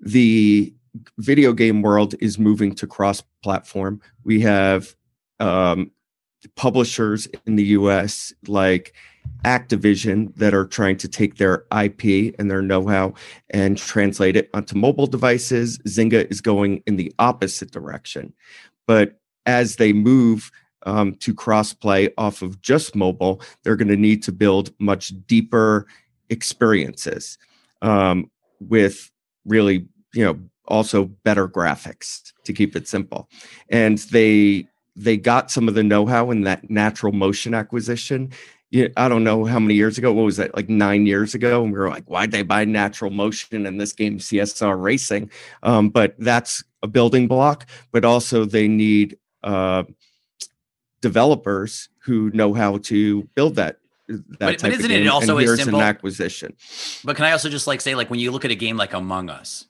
the video game world is moving to cross platform. We have um, publishers in the US like Activision that are trying to take their IP and their know how and translate it onto mobile devices. Zynga is going in the opposite direction. But as they move um, to crossplay off of just mobile, they're going to need to build much deeper experiences um, with really, you know, also better graphics to keep it simple. And they they got some of the know-how in that natural motion acquisition I don't know how many years ago. What was that? Like nine years ago, and we were like, "Why'd they buy Natural Motion in this game, CSR Racing?" Um, but that's a building block. But also, they need uh, developers who know how to build that. That but, but isn't it also and a simple an acquisition? But can I also just like say, like when you look at a game like Among Us,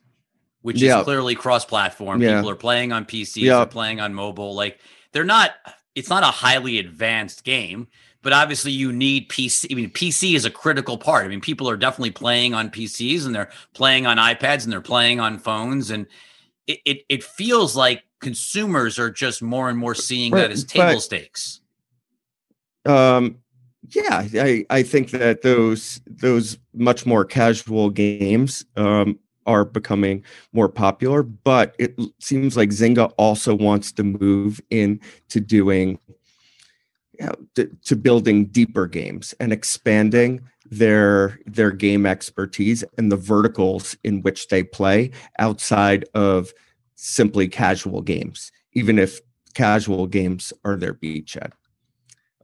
which is clearly cross-platform, yeah. people are playing on PC, yeah. they're playing on mobile. Like they're not. It's not a highly advanced game but obviously you need PC. I mean, PC is a critical part. I mean, people are definitely playing on PCs and they're playing on iPads and they're playing on phones, and it it, it feels like consumers are just more and more seeing that as table but, stakes. Um, yeah, I I think that those those much more casual games um are becoming more popular, but it seems like Zynga also wants to move into doing you know, to, to building deeper games and expanding their their game expertise and the verticals in which they play outside of simply casual games, even if casual games are their beachhead.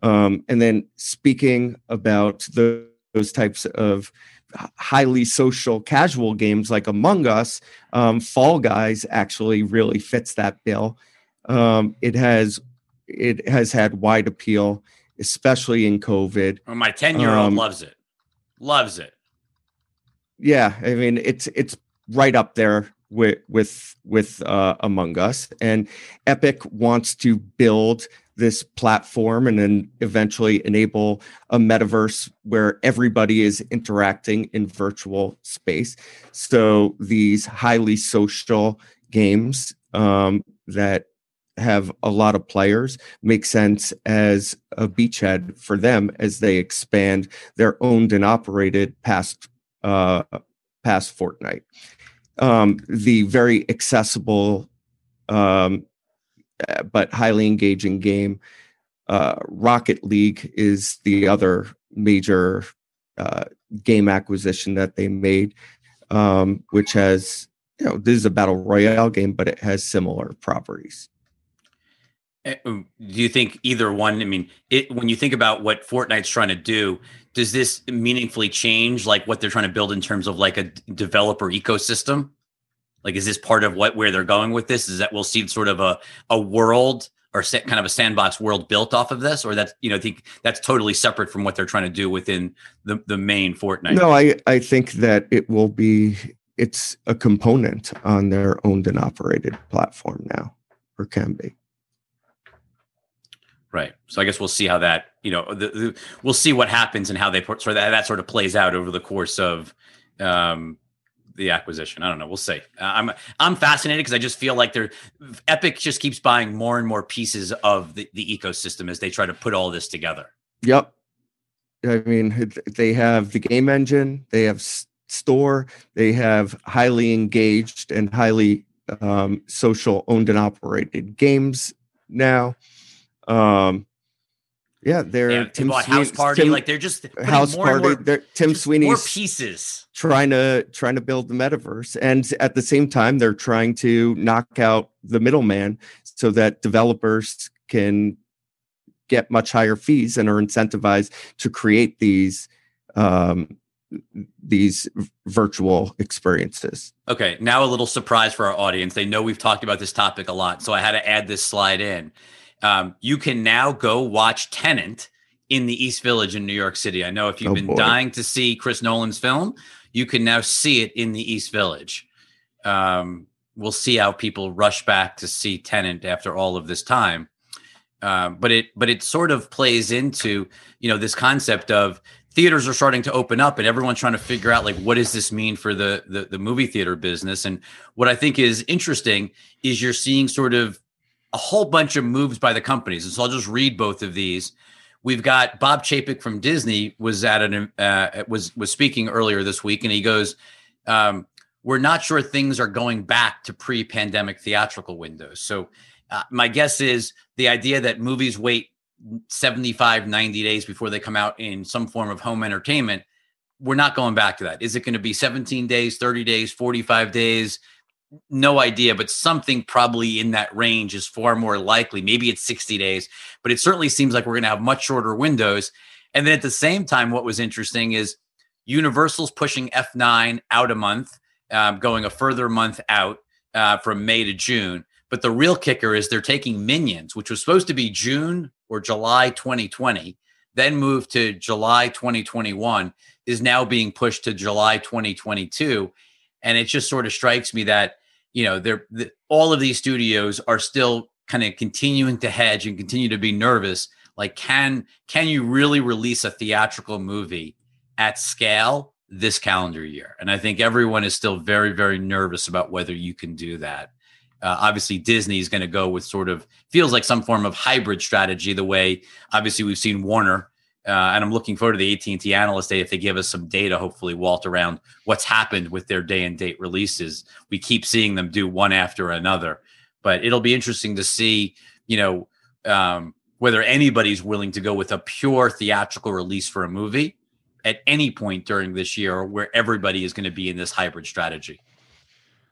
Um, and then speaking about the, those types of highly social casual games like Among Us, um, Fall Guys actually really fits that bill. Um, it has it has had wide appeal, especially in COVID. Oh, my 10 year old um, loves it. Loves it. Yeah. I mean, it's, it's right up there with, with, with uh, Among Us. And Epic wants to build this platform and then eventually enable a metaverse where everybody is interacting in virtual space. So these highly social games um, that have a lot of players make sense as a beachhead for them as they expand their owned and operated past uh, past Fortnite. Um, the very accessible um, but highly engaging game. Uh, Rocket League is the other major uh, game acquisition that they made, um, which has you know this is a battle royale game, but it has similar properties. Eh, do you think either one? I mean, it, when you think about what Fortnite's trying to do, does this meaningfully change like what they're trying to build in terms of like a developer ecosystem? Like, is this part of what where they're going with this? Is that we'll see sort of a a world or kind of a sandbox world built off of this, or that's you know I think that's totally separate from what they're trying to do within the the main Fortnite. No, I I think that it will be it's a component on their owned and operated platform now, or can be. Right. So I guess we'll see how that you know the, the, we'll see what happens and how they sort of that, that sort of plays out over the course of um, the acquisition. I don't know. We'll see. Uh, I'm I'm fascinated because I just feel like they're Epic just keeps buying more and more pieces of the, the ecosystem as they try to put all this together. Yep. I mean, they have the game engine, they have store, they have highly engaged and highly um, social owned and operated games now. Um, yeah, they're yeah, Tim Sweeney, house party. Tim, like they're just house party. More, they're, Tim Sweeney's more pieces trying to trying to build the metaverse, and at the same time, they're trying to knock out the middleman so that developers can get much higher fees and are incentivized to create these um, these virtual experiences. Okay, now a little surprise for our audience. They know we've talked about this topic a lot, so I had to add this slide in um, you can now go watch Tenet in the East Village in New York City. I know if you've oh, been boy. dying to see Chris Nolan's film, you can now see it in the East Village. Um, we'll see how people rush back to see Tenet after all of this time. Uh, but it but it sort of plays into you know this concept of theaters are starting to open up and everyone's trying to figure out like what does this mean for the, the the movie theater business and what i think is interesting is you're seeing sort of a whole bunch of moves by the companies. And so I'll just read both of these. We've got Bob Chapek from Disney was at an uh, was was speaking earlier this week, and he goes, um, "We're not sure things are going back to pre-pandemic theatrical windows." So uh, my guess is the idea that movies wait 75 90 days before they come out in some form of home entertainment we're not going back to that is it going to be 17 days 30 days 45 days no idea, but something probably in that range is far more likely. Maybe it's 60 days, but it certainly seems like we're going to have much shorter windows. And then at the same time, what was interesting is Universal's pushing F9 out a month, um, going a further month out uh, from May to June. But the real kicker is they're taking Minions, which was supposed to be June or July 2020, then moved to July 2021, is now being pushed to July 2022. And it just sort of strikes me that you know they're the, all of these studios are still kind of continuing to hedge and continue to be nervous. Like can can you really release a theatrical movie at scale this calendar year? And i think everyone is still very very nervous about whether you can do that. Uh, obviously disney is going to go with sort of feels like some form of hybrid strategy the way obviously we've seen warner uh, and I'm looking forward to the AT&T Analyst Day if they give us some data, hopefully, Walt, around what's happened with their day and date releases. We keep seeing them do one after another, but it'll be interesting to see, you know, um, whether anybody's willing to go with a pure theatrical release for a movie at any point during this year, where everybody is going to be in this hybrid strategy.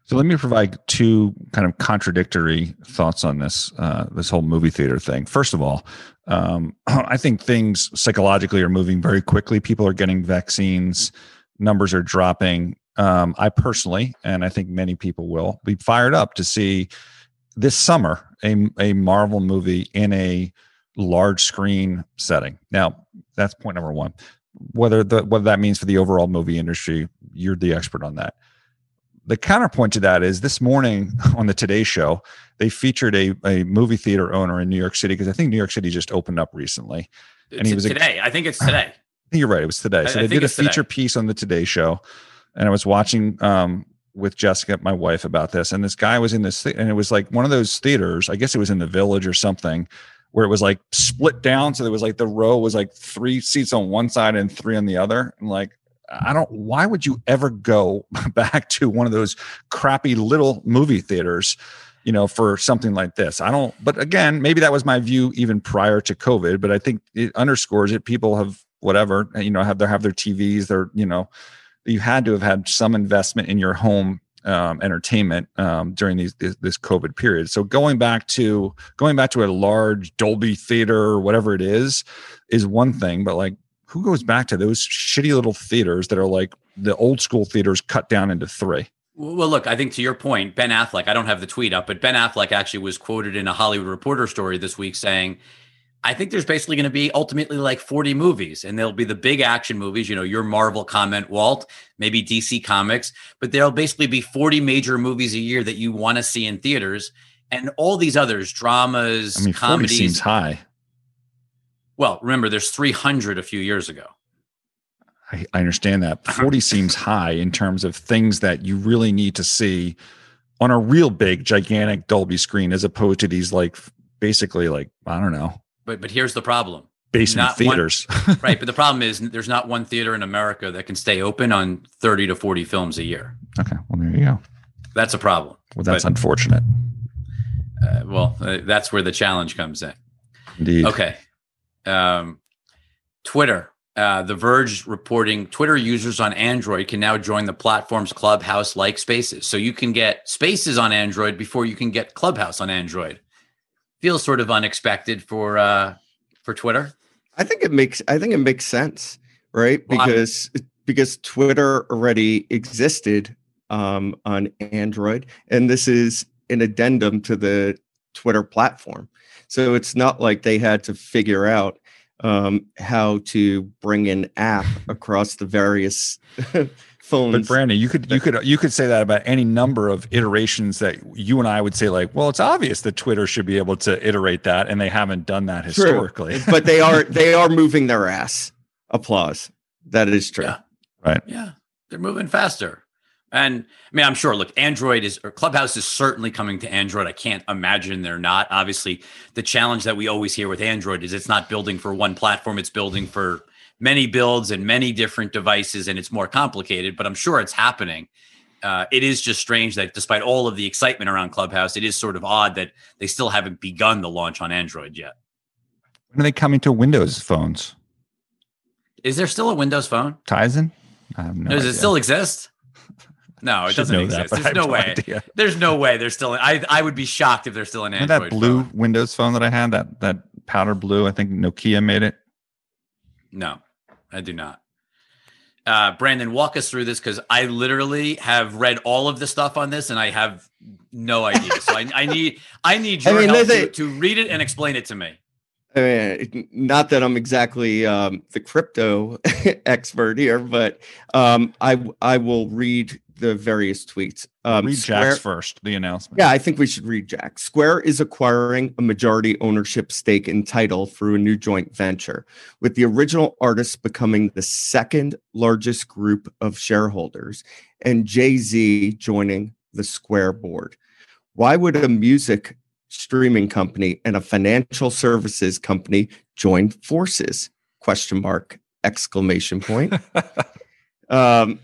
So let me provide two kind of contradictory thoughts on this uh, this whole movie theater thing. First of all, um, [CLEARS THROAT] I think things psychologically are moving very quickly. People are getting vaccines, numbers are dropping. Um, I personally, and I think many people will, be fired up to see this summer a a Marvel movie in a large screen setting. Now, that's point number one. Whether the whether that means for the overall movie industry, you're the expert on that the counterpoint to that is this morning [LAUGHS] on the Today Show, they featured a, a movie theater owner in New York City because I think New York City just opened up recently. And he was today. I think it's [CLEARS THROAT] today. You're right. It was today. So I, they I did a feature today. piece on the Today Show, and I was watching um, with Jessica, my wife, about this. And this guy was in this, th- and it was like one of those theaters. I guess it was in the Village or something, where it was like split down. So there was like the row was like three seats on one side and three on the other. And like I don't, why would you ever go [LAUGHS] back to one of those crappy little movie theaters, you know, for something like this? I don't, but again, maybe that was my view even prior to COVID, but I think it underscores it. People have whatever, you know, have their, have their TVs, their, you know, you had to have had some investment in your home um, entertainment um, during these this, this, COVID period. So going back to going back to a large Dolby theater or whatever it is is one thing, but like who goes back to those shitty little theaters that are like the old school theaters cut down into three? Well, look, I think to your point, Ben Affleck, I don't have the tweet up, but Ben Affleck actually was quoted in a Hollywood Reporter story this week saying, I think there's basically going to be ultimately like 40 movies, and there'll be the big action movies, you know, your Marvel comment, Walt, maybe DC Comics, but there'll basically be 40 major movies a year that you want to see in theaters. And all these others, dramas, I mean, 40 comedies. seems high. Well, remember, there's 300 a few years ago. I, I understand that. [LAUGHS] 40 seems high in terms of things that you really need to see on a real big, gigantic Dolby screen, as opposed to these like basically like, I don't know, But but here's the problem. basement Not one- theaters. [LAUGHS] right. But the [LAUGHS] problem is there's not one theater in America that can stay open on 30 to 40 films a year. okay. Well, there you go. That's a problem. Well, that's But- unfortunate. Uh, well, uh, that's where the challenge comes in. Indeed. Okay. Um, Twitter. Uh, the Verge reporting Twitter users on Android can now join the platform's Clubhouse like spaces. So you can get spaces on Android before you can get Clubhouse on Android. Feels sort of unexpected for uh, for Twitter. I think it makes I think it makes sense, right? Well, Because because Twitter already existed um, on Android, and this is an addendum to the Twitter platform. So it's not like they had to figure out um, how to bring an app across the various [LAUGHS] phones. But Brandon, you could you could you could say that about any number of iterations that you and I would say like, well, it's obvious that Twitter should be able to iterate that, and they haven't done that True. historically. [LAUGHS] but they are they are moving their ass. Applause. That is true. Yeah. right. Yeah, they're moving faster. And I mean, I'm sure. Look, Android is or Clubhouse is certainly coming to Android. I can't imagine they're not. Obviously, the challenge that we always hear with Android is it's not building for one platform; it's building for many builds and many different devices, and it's more complicated. But I'm sure it's happening. Uh, it is just strange that despite all of the excitement around Clubhouse, it is sort of odd that they still haven't begun the launch on Android yet. When are they coming to Windows phones? Is there still a Windows phone? Tizen? No Does idea. it still exist? No, it Should doesn't know exist. but I There's have no way. idea. There's no way they're still. I I would be shocked if they're still an Remember Android. that blue phone. Windows phone that I had? That that powder blue. I think Nokia made it. No, I do not. Uh, Brandon, walk us through this because I literally have read all of the stuff on this and I have no idea. So I, I need I need [LAUGHS] I your mean, help to, to read it and explain it to me. I mean, not that I'm exactly um, the crypto [LAUGHS] expert here, but um, I I will read the various tweets. Um, Read Square- Jack's first. The announcement. Yeah, I think we should read Jack. Square is acquiring a majority ownership stake in Tidal through a new joint venture, with the original artists becoming the second largest group of shareholders and Jay Z joining the Square board. Why would a music streaming company and a financial services company join forces? Question mark exclamation point [LAUGHS] um,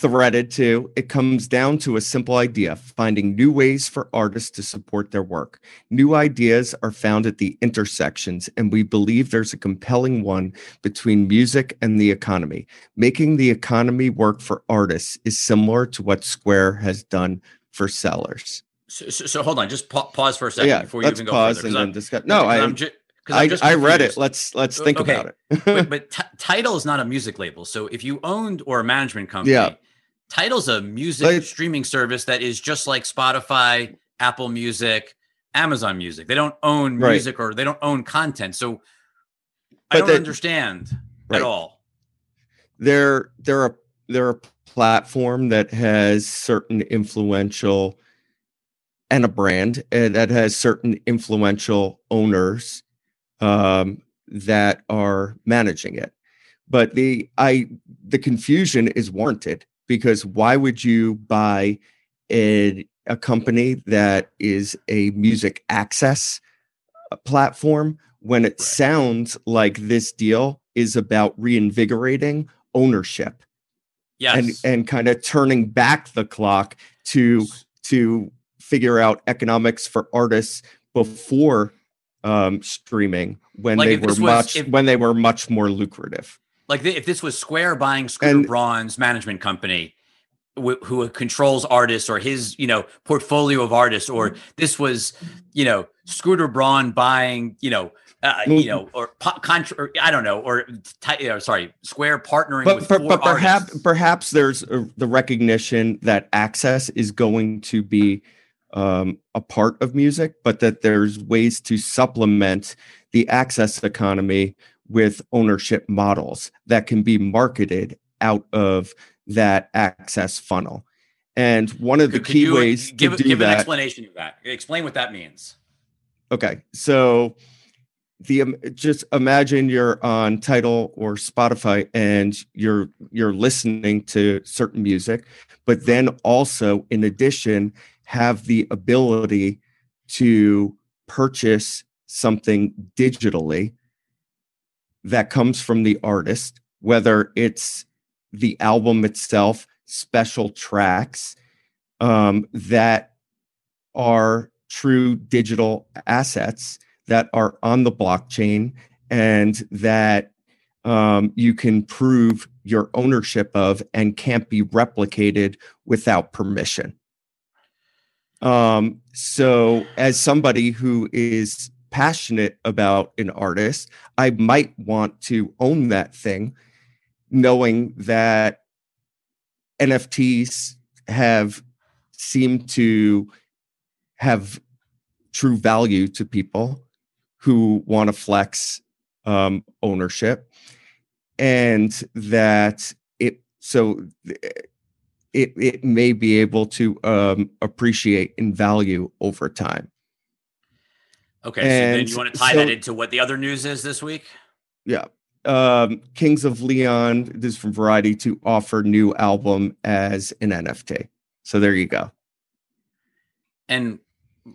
threaded to it comes down to a simple idea finding new ways for artists to support their work new ideas are found at the intersections and we believe there's a compelling one between music and the economy making the economy work for artists is similar to what square has done for sellers So, so, so hold on, just pa- pause for a second yeah before you even go pause further. and then I'm- discuss no because i I'm ju- 'cause I'm I, read it let's let's think okay. about it [LAUGHS] but, but Ti- Tidal is not a music label. So if you owned or a management company, Yeah. Title's a music Like- streaming service that is just like Spotify, Apple Music, Amazon Music. They don't own Right. music or they don't own content. So I don't understand Right. at all. they're they're a they're a platform that has certain influential and a brand uh, that has certain influential owners um, that are managing it but the i the confusion is warranted because why would you buy a, a company that is a music access uh, platform when it Right. sounds like this deal is about reinvigorating ownership Yes. and and kind of turning back the clock to to figure out economics for artists before um streaming when Like they were was- much if- when they were much more lucrative like if this was Square buying Scooter And- Braun's management company, who controls artists or his you know portfolio of artists or mm-hmm. this was you know scooter braun buying you know uh, you mm-hmm. know, or, contra- or I don't know, or uh, sorry, Square partnering but, with but, but perhaps artists. perhaps there's a, the recognition that access is going to be um, a part of music, but that there's ways to supplement the access economy with ownership models that can be marketed out of that access funnel. And one of the could, key could ways give, give that, an explanation of that. Explain what that means. Okay, so the um, just imagine you're on Tidal or Spotify and you're you're listening to certain music, but then also in addition have the ability to purchase something digitally that comes from the artist, whether it's the album itself, special tracks um, that are true digital assets that are on the blockchain and that um, you can prove your ownership of and can't be replicated without permission. Um, so, as somebody who is passionate about an artist, I might want to own that thing, knowing that NFTs have seemed to have true value to people who want to flex um, ownership and that it so it it may be able to um, appreciate in value over time. Okay, and so then you want to tie so, that into what the other news is this week? Yeah. Um, Kings of Leon, this is from Variety, to offer new album as an NFT. So there you go. And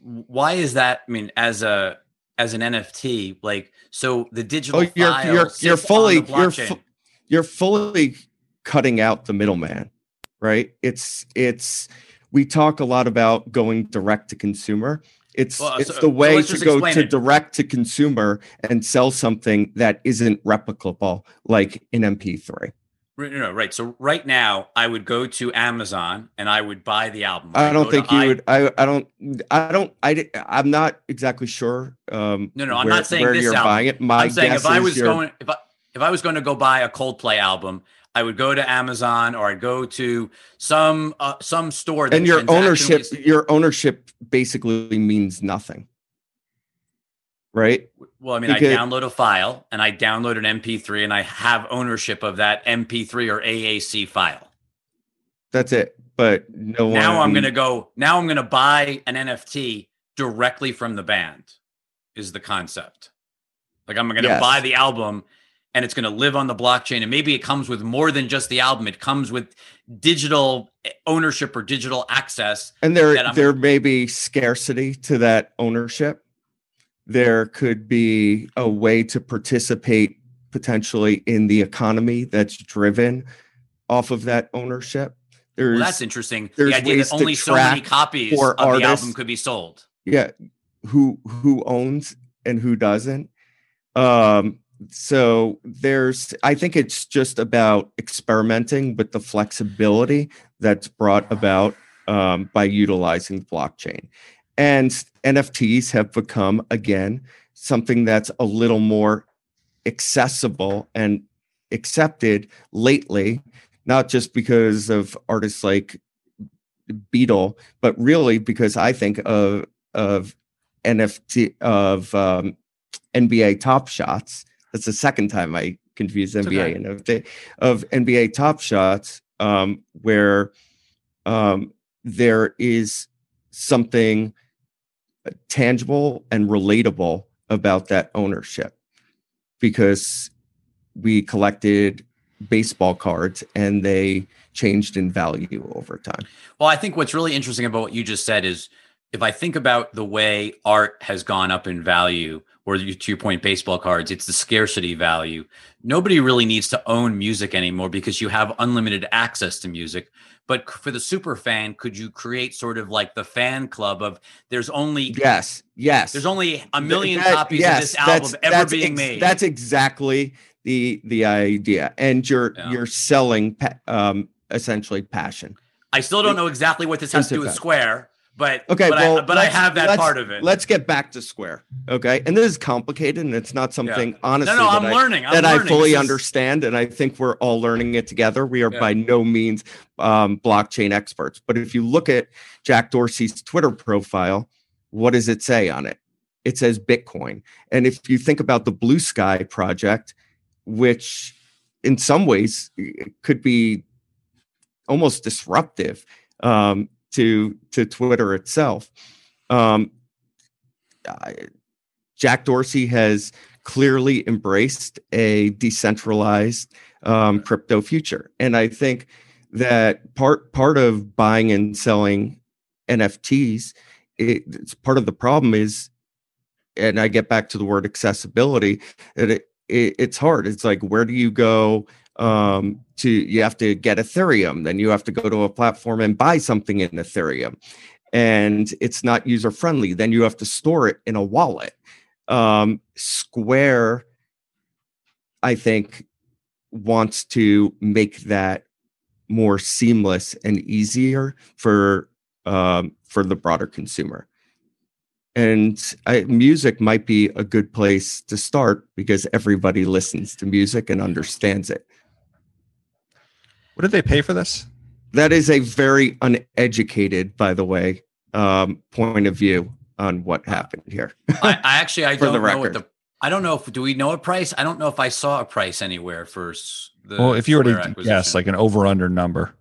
why is that? I mean, as a as an NFT. Like, so the digital oh, you're you're you're fully you're fu- you're fully cutting out the middleman, right? It's it's we talk a lot about going direct to consumer. It's well, it's so, the way so to go to it. direct to consumer and sell something that isn't replicable, like an MP3. No, no, right. So right now, I would go to Amazon and I would buy the album. I don't think you I, would. I I don't. I don't. I I'm not exactly sure. Um, no, no, I'm where, not saying where you're album. buying it. My I'm saying if I was going, if I if I was going to go buy a Coldplay album, I would go to Amazon or I'd go to some uh, some store. and your ownership, your ownership basically means nothing right? Well, I mean, because, I download a file and I download an MP3 and I have ownership of that MP3 or AAC file. That's it. But no now one... I'm going to go, now I'm going to buy an NFT directly from the band, is the concept. Like I'm going to yes. buy the album and it's going to live on the blockchain. And maybe it comes with more than just the album, it comes with digital ownership or digital access. And there, there may be scarcity to that ownership there could be a way to participate potentially in the economy that's driven off of that ownership. There's, well, that's interesting. The idea that only so many copies of artists, the album could be sold. Yeah, who who owns and who doesn't. Um, so there's, I think it's just about experimenting with the flexibility that's brought about um, by utilizing blockchain. And NFTs have become, again, something that's a little more accessible and accepted lately, not just because of artists like Beeple, but really because I think of of NFT of um, NBA Top Shots. That's the second time I confuse NBA okay. and NFT of NBA Top Shots, um, where um, there is something tangible and relatable about that ownership because we collected baseball cards and they changed in value over time. Well, I think what's really interesting about what you just said is if I think about the way art has gone up in value, or to your point, baseball cards, it's the scarcity value. Nobody really needs to own music anymore because you have unlimited access to music. But for the super fan, could you create sort of like the fan club of there's only yes, yes, there's only a million that, copies yes, of this album ever being ex- made. That's exactly the the idea, and you're yeah. you're selling um, essentially passion. I still don't know exactly what this has to do with Square, but okay, but well, I, but I have that part of it. Let's get back to Square. Okay, and this is complicated, and it's not something yeah. honestly no, no, I'm that, learning. I, that learning. I fully understand, and I think we're all learning it together. We are yeah. by no means um, blockchain experts, but if you look at Jack Dorsey's Twitter profile, what does it say on it? It says Bitcoin, and if you think about the Blue Sky project, which in some ways could be almost disruptive um, to to Twitter itself. Um, Jack Dorsey has clearly embraced a decentralized um, crypto future, and I think that part part of buying and selling NFTs, it, it's part of the problem is, and I get back to the word accessibility. That it, it, it's hard. It's like where do you go? Um, to you have to get Ethereum, then you have to go to a platform and buy something in Ethereum, and it's not user friendly. Then you have to store it in a wallet. Um, Square, I think, wants to make that more seamless and easier for um, for the broader consumer. And I, music might be a good place to start because everybody listens to music and understands it. What did they pay for this? That is a very uneducated, by the way, um, point of view on what happened here. [LAUGHS] I, I, actually I don't know what the I don't know if do we know a price? I don't know if I saw a price anywhere for the. Well, if you were to guess, like an over under number,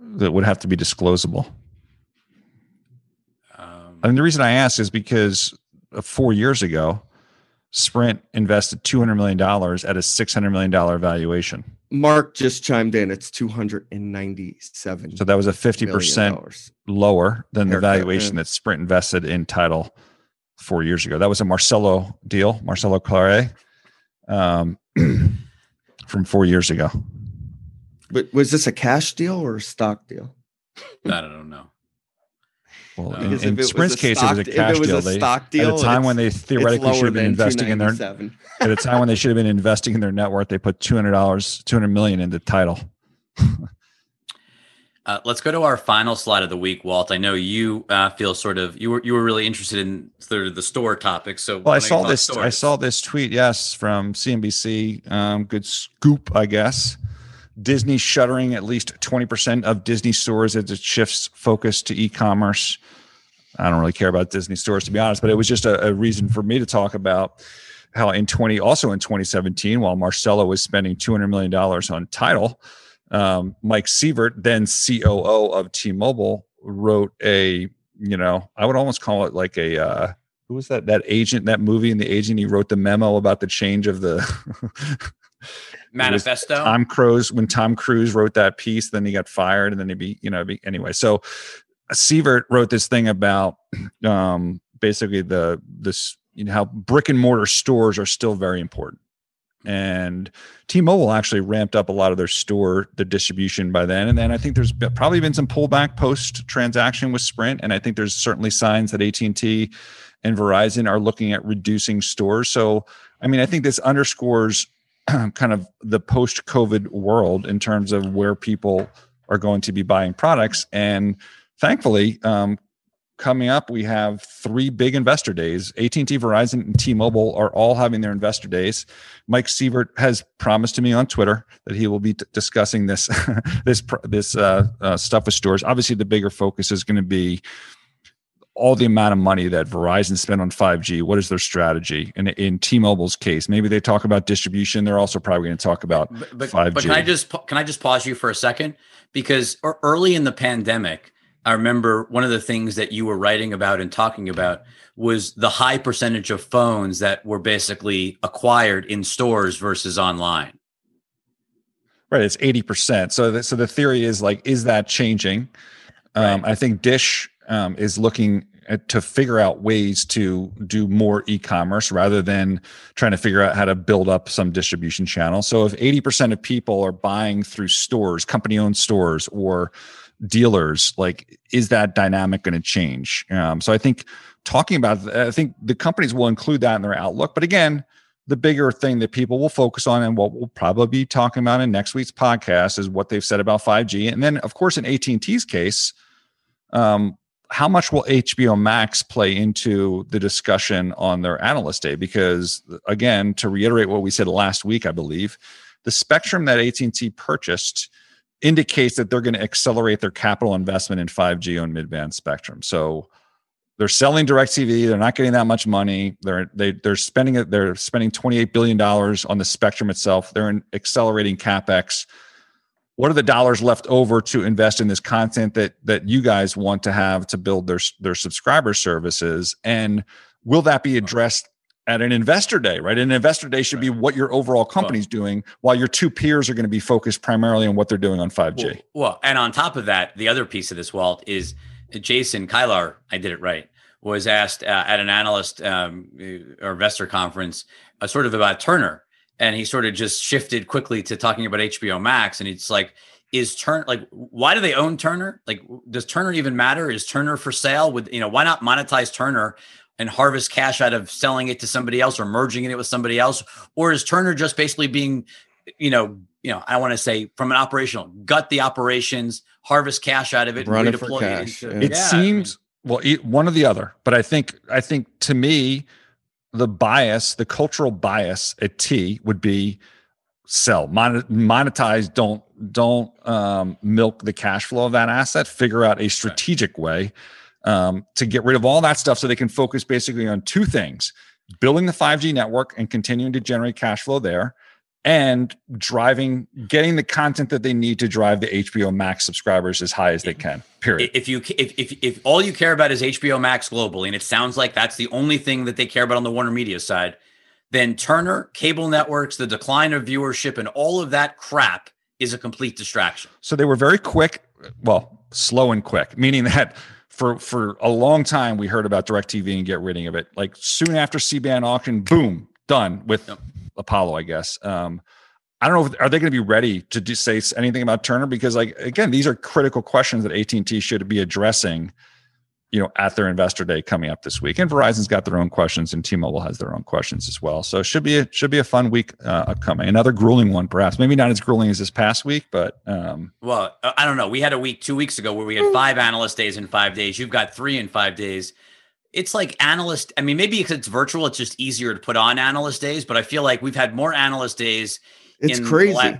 that would have to be disclosable. Um, and the reason I ask is because uh, four years ago, Sprint invested two hundred million dollars at a six hundred million dollar valuation. Mark just chimed in. It's 297. So that was a 50% lower than the valuation that Sprint invested in Tidal four years ago. That was a Marcelo deal, Marcelo Claure, um, [CLEARS THROAT] from four years ago. But was this a cash deal or a stock deal? [LAUGHS] I don't know. Well, in, in Sprint's case, stock, it was a cash deal. A they, deal. At a time when they theoretically should have been investing in their [LAUGHS] at a time when they should have been investing in their net worth, they put two hundred dollars, two hundred million into Tidal. [LAUGHS] uh, let's go to our final slide of the week, Walt. I know you uh, feel sort of you were you were really interested in sort of the store topic. So, well, I saw this. Stores? I saw this tweet. Yes, from CNBC. Um, good scoop, I guess. Disney shuttering at least 20% of Disney stores as it shifts focus to e commerce. I don't really care about Disney stores, to be honest, but it was just a, a, reason for me to talk about how in 20, also in 2017, while Marcelo was spending $200 million on Tidal, um, Mike Sievert, then COO of T Mobile, wrote a, you know, I would almost call it like a, uh, who was that? That agent, that movie, and the agent, he wrote the memo about the change of the [LAUGHS] manifesto. Tom Cruise when Tom Cruise wrote that piece, then he got fired, and then he'd be you know be, anyway. So Sievert wrote this thing about um, basically the this you know how brick and mortar stores are still very important. And T-Mobile actually ramped up a lot of their store, the distribution by then. And then I think there's probably been some pullback post transaction with Sprint. And I think there's certainly signs that AT&T and Verizon are looking at reducing stores. So, I mean, I think this underscores [CLEARS THROAT] kind of the post COVID world in terms of where people are going to be buying products. And thankfully, um, coming up, we have three big investor days. AT&T, Verizon, and T-Mobile are all having their investor days. Mike Sievert has promised to me on Twitter that he will be t- discussing this [LAUGHS] this this uh, uh, stuff with stores. Obviously, the bigger focus is going to be all the amount of money that Verizon spent on 5G. What is their strategy? And in T-Mobile's case, maybe they talk about distribution. They're also probably going to talk about but, but, 5G. But can I just can I just pause you for a second? Because early in the pandemic, I remember one of the things that you were writing about and talking about was the high percentage of phones that were basically acquired in stores versus online. Right, it's eighty percent. So, the, so the theory is like, is that changing? Um, right. I think Dish um, is looking at, to figure out ways to do more e-commerce rather than trying to figure out how to build up some distribution channel. So if 80% of people are buying through stores, company-owned stores or dealers, like is that dynamic going to change? Um, so I think talking about, I think the companies will include that in their outlook. But again, the bigger thing that people will focus on and what we'll probably be talking about in next week's podcast is what they've said about 5G. And then, of course, in AT&T's case, um, how much will HBO Max play into the discussion on their analyst day? Because again, to reiterate what we said last week, I believe the spectrum that AT&T purchased indicates that they're going to accelerate their capital investment in 5G on mid-band spectrum. So they're selling DirecTV. They're not getting that much money. They're they, they're spending it. They're spending 28 billion dollars on the spectrum itself. They're in accelerating capex what are the dollars left over to invest in this content that that you guys want to have to build their their subscriber services? And will that be addressed at an investor day right? An investor day should be what your overall company's doing while your two peers are going to be focused primarily on what they're doing on 5g well, well and on top of that the other piece of this walt is jason kilar i did it right was asked uh, at an analyst um, or investor conference uh, sort of about turner and he sort of just shifted quickly to talking about HBO Max. And it's like, is Turner like why do they own Turner? Like, does Turner even matter? Is Turner for sale? With you know, why not monetize Turner and harvest cash out of selling it to somebody else or merging it with somebody else? Or is Turner just basically being, you know, you know, I want to say from an operational gut the operations, harvest cash out of it, Run and redeploy it. Into, yeah. It yeah, seems I mean, well, one or the other. But I think I think to me the bias, the cultural bias at T would be sell, monetize, don't don't um, milk the cash flow of that asset. Figure out a strategic way um, to get rid of all that stuff, so they can focus basically on two things: building the 5G network and continuing to generate cash flow there, and driving getting the content that they need to drive the HBO Max subscribers as high as they can. Period. If you if if if all you care about is HBO Max globally and it sounds like that's the only thing that they care about on the Warner Media side, then Turner, cable networks, the decline of viewership and all of that crap is a complete distraction. So they were very quick, well, slow and quick, meaning that for for a long time we heard about DirecTV and get rid of it. Like soon after C-band auction, boom, done with yep. Apollo, I guess. Um, I don't know. If, are they going to be ready to do, say anything about Turner? Because, like, again, these are critical questions that AT and T should be addressing. You know, at their investor day coming up this week, and Verizon's got their own questions, and T-Mobile has their own questions as well. So, it should be a, should be a fun week uh, upcoming. Another grueling one, perhaps. Maybe not as grueling as this past week, but um, well, I don't know. We had a week two weeks ago where we had five analyst days in five days. You've got three in five days it's like analyst. I mean, maybe because it's virtual, it's just easier to put on analyst days. But I feel like we've had more analyst days. It's crazy. La-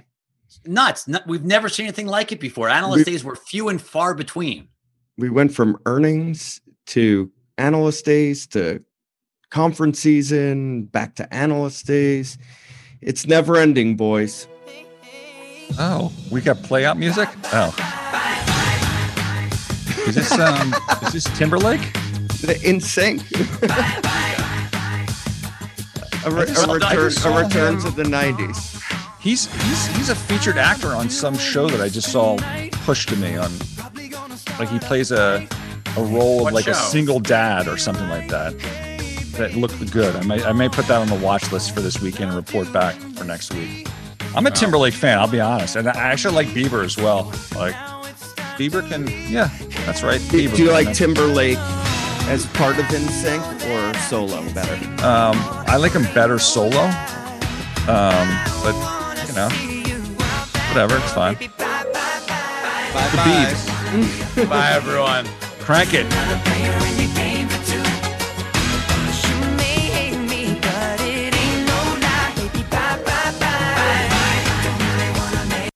nuts. Not, we've never seen anything like it before. Analyst we, days were few and far between. We went from earnings to analyst days to conference season, back to analyst days. It's never ending, boys. Oh, we got play out music? Oh. Is this um is this Timberlake? The NSYNC. [LAUGHS] a, re- a, return, a return to the 90s. He's he's he's a featured actor on some show that I just saw pushed to me on like he plays a a role what of like show? a single dad or something like that. That looked good. I may I may put that on the watch list for this weekend and report back for next week. I'm a Timberlake fan, I'll be honest. And I actually like Bieber as well. Like Bieber can yeah, that's right. Bieber Do you like Timberlake as part of NSYNC or solo better? Um, I like him better solo. Um, but you know, whatever, it's fine. Bye bye. bye everyone. Crank it.